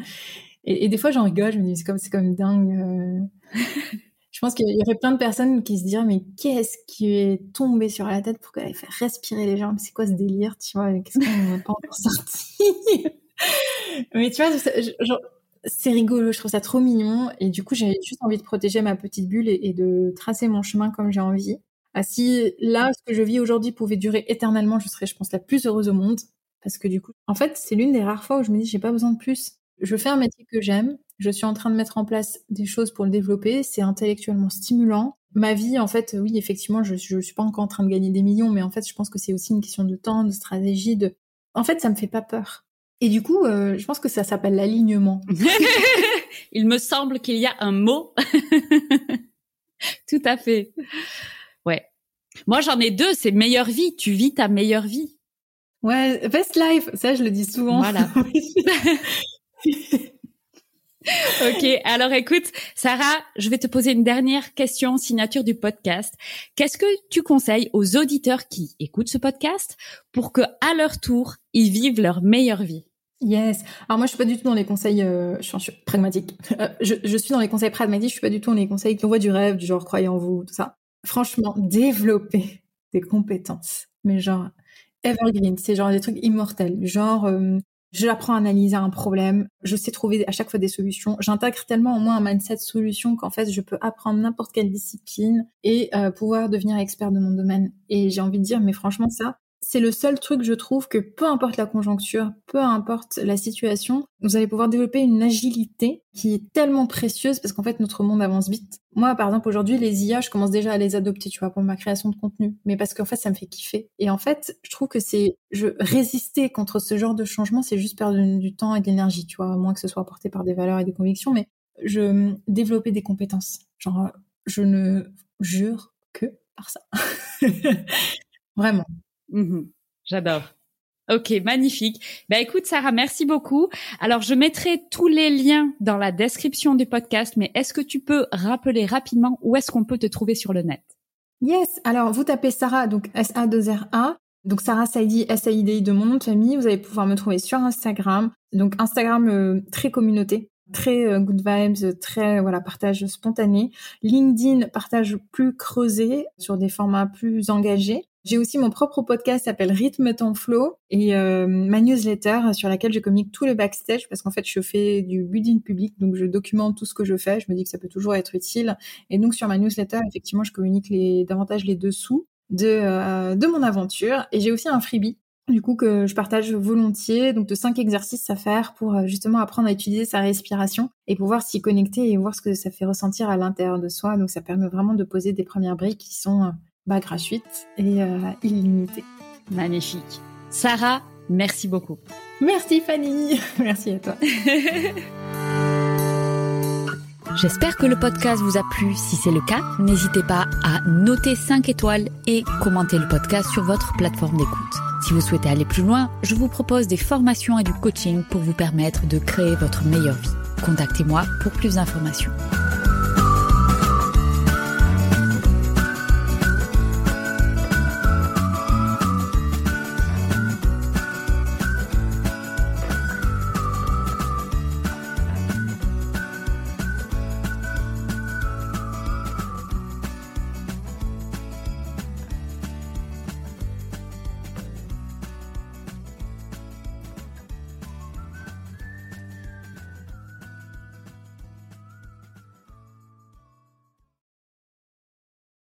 Speaker 2: Et, des fois, j'en rigole, je me dis c'est comme c'est comme dingue. Euh. je pense qu'il y aurait plein de personnes qui se diraient mais qu'est-ce qui est tombé sur la tête pour qu'elle fasse respirer les gens? C'est quoi ce délire, tu vois? Qu'est-ce qu'on n'a pas encore sorti Mais tu vois, genre, c'est rigolo, je trouve ça trop mignon. Et du coup, j'ai juste envie de protéger ma petite bulle et, de tracer mon chemin comme j'ai envie. Ah, si là, ce que je vis aujourd'hui pouvait durer éternellement, je serais, je pense, la plus heureuse au monde. Parce que du coup, en fait, c'est l'une des rares fois où je me dis, j'ai pas besoin de plus. Je fais un métier que j'aime. Je suis en train de mettre en place des choses pour le développer. C'est intellectuellement stimulant. Ma vie, en fait, oui, effectivement, je, je suis pas encore en train de gagner des millions, mais en fait, je pense que c'est aussi une question de temps, de stratégie, de. En fait, ça me fait pas peur. Et du coup, euh, je pense que ça s'appelle l'alignement.
Speaker 3: Il me semble qu'il y a un mot. Tout à fait. Ouais. Moi, j'en ai deux. C'est meilleure vie. Tu vis ta meilleure vie.
Speaker 2: Ouais, best life. Ça, je le dis souvent.
Speaker 3: Voilà. ok, alors écoute, Sarah, je vais te poser une dernière question, signature du podcast. Qu'est-ce que tu conseilles aux auditeurs qui écoutent ce podcast pour que, à leur tour, ils vivent leur meilleure vie?
Speaker 2: Yes. Alors moi, je suis pas du tout dans les conseils. Euh, je, suis, pragmatique. Euh, je, je, suis dans les conseils pragmatiques. Je suis pas du tout dans les conseils qui envoient du rêve, du genre croyez en vous, tout ça. Franchement, développer des compétences, mais genre evergreen, c'est genre des trucs immortels. Genre, euh, J'apprends à analyser un problème, je sais trouver à chaque fois des solutions. J'intègre tellement au moins un mindset solution qu'en fait, je peux apprendre n'importe quelle discipline et euh, pouvoir devenir expert de mon domaine. Et j'ai envie de dire, mais franchement, ça, c'est le seul truc, je trouve, que peu importe la conjoncture, peu importe la situation, vous allez pouvoir développer une agilité qui est tellement précieuse parce qu'en fait, notre monde avance vite. Moi, par exemple, aujourd'hui, les IA, je commence déjà à les adopter, tu vois, pour ma création de contenu. Mais parce qu'en fait, ça me fait kiffer. Et en fait, je trouve que c'est, je, résister contre ce genre de changement, c'est juste perdre du temps et de l'énergie, tu vois, à moins que ce soit apporté par des valeurs et des convictions, mais je, développer des compétences. Genre, je ne jure que par ça. Vraiment.
Speaker 3: Mmh J'adore. Ok, magnifique. Ben écoute Sarah, merci beaucoup. Alors je mettrai tous les liens dans la description du podcast, mais est-ce que tu peux rappeler rapidement où est-ce qu'on peut te trouver sur le net?
Speaker 2: Yes. Alors vous tapez Sarah, donc S A 2 R A, donc Sarah Saidi S A I D de mon nom de famille. Vous allez pouvoir me trouver sur Instagram. Donc Instagram euh, très communauté, très euh, good vibes, très voilà partage spontané. LinkedIn partage plus creusé sur des formats plus engagés. J'ai aussi mon propre podcast qui s'appelle Rythme ton flow et euh, ma newsletter sur laquelle je communique tout le backstage parce qu'en fait je fais du building public donc je documente tout ce que je fais. Je me dis que ça peut toujours être utile et donc sur ma newsletter effectivement je communique les, davantage les dessous de euh, de mon aventure et j'ai aussi un freebie du coup que je partage volontiers, donc de cinq exercices à faire pour euh, justement apprendre à utiliser sa respiration et pouvoir s'y connecter et voir ce que ça fait ressentir à l'intérieur de soi. Donc ça permet vraiment de poser des premières briques qui sont bah, gratuite et euh, illimitée.
Speaker 3: Magnifique. Sarah, merci beaucoup.
Speaker 2: Merci Fanny. merci à toi.
Speaker 3: J'espère que le podcast vous a plu. Si c'est le cas, n'hésitez pas à noter 5 étoiles et commenter le podcast sur votre plateforme d'écoute. Si vous souhaitez aller plus loin, je vous propose des formations et du coaching pour vous permettre de créer votre meilleure vie. Contactez-moi pour plus d'informations.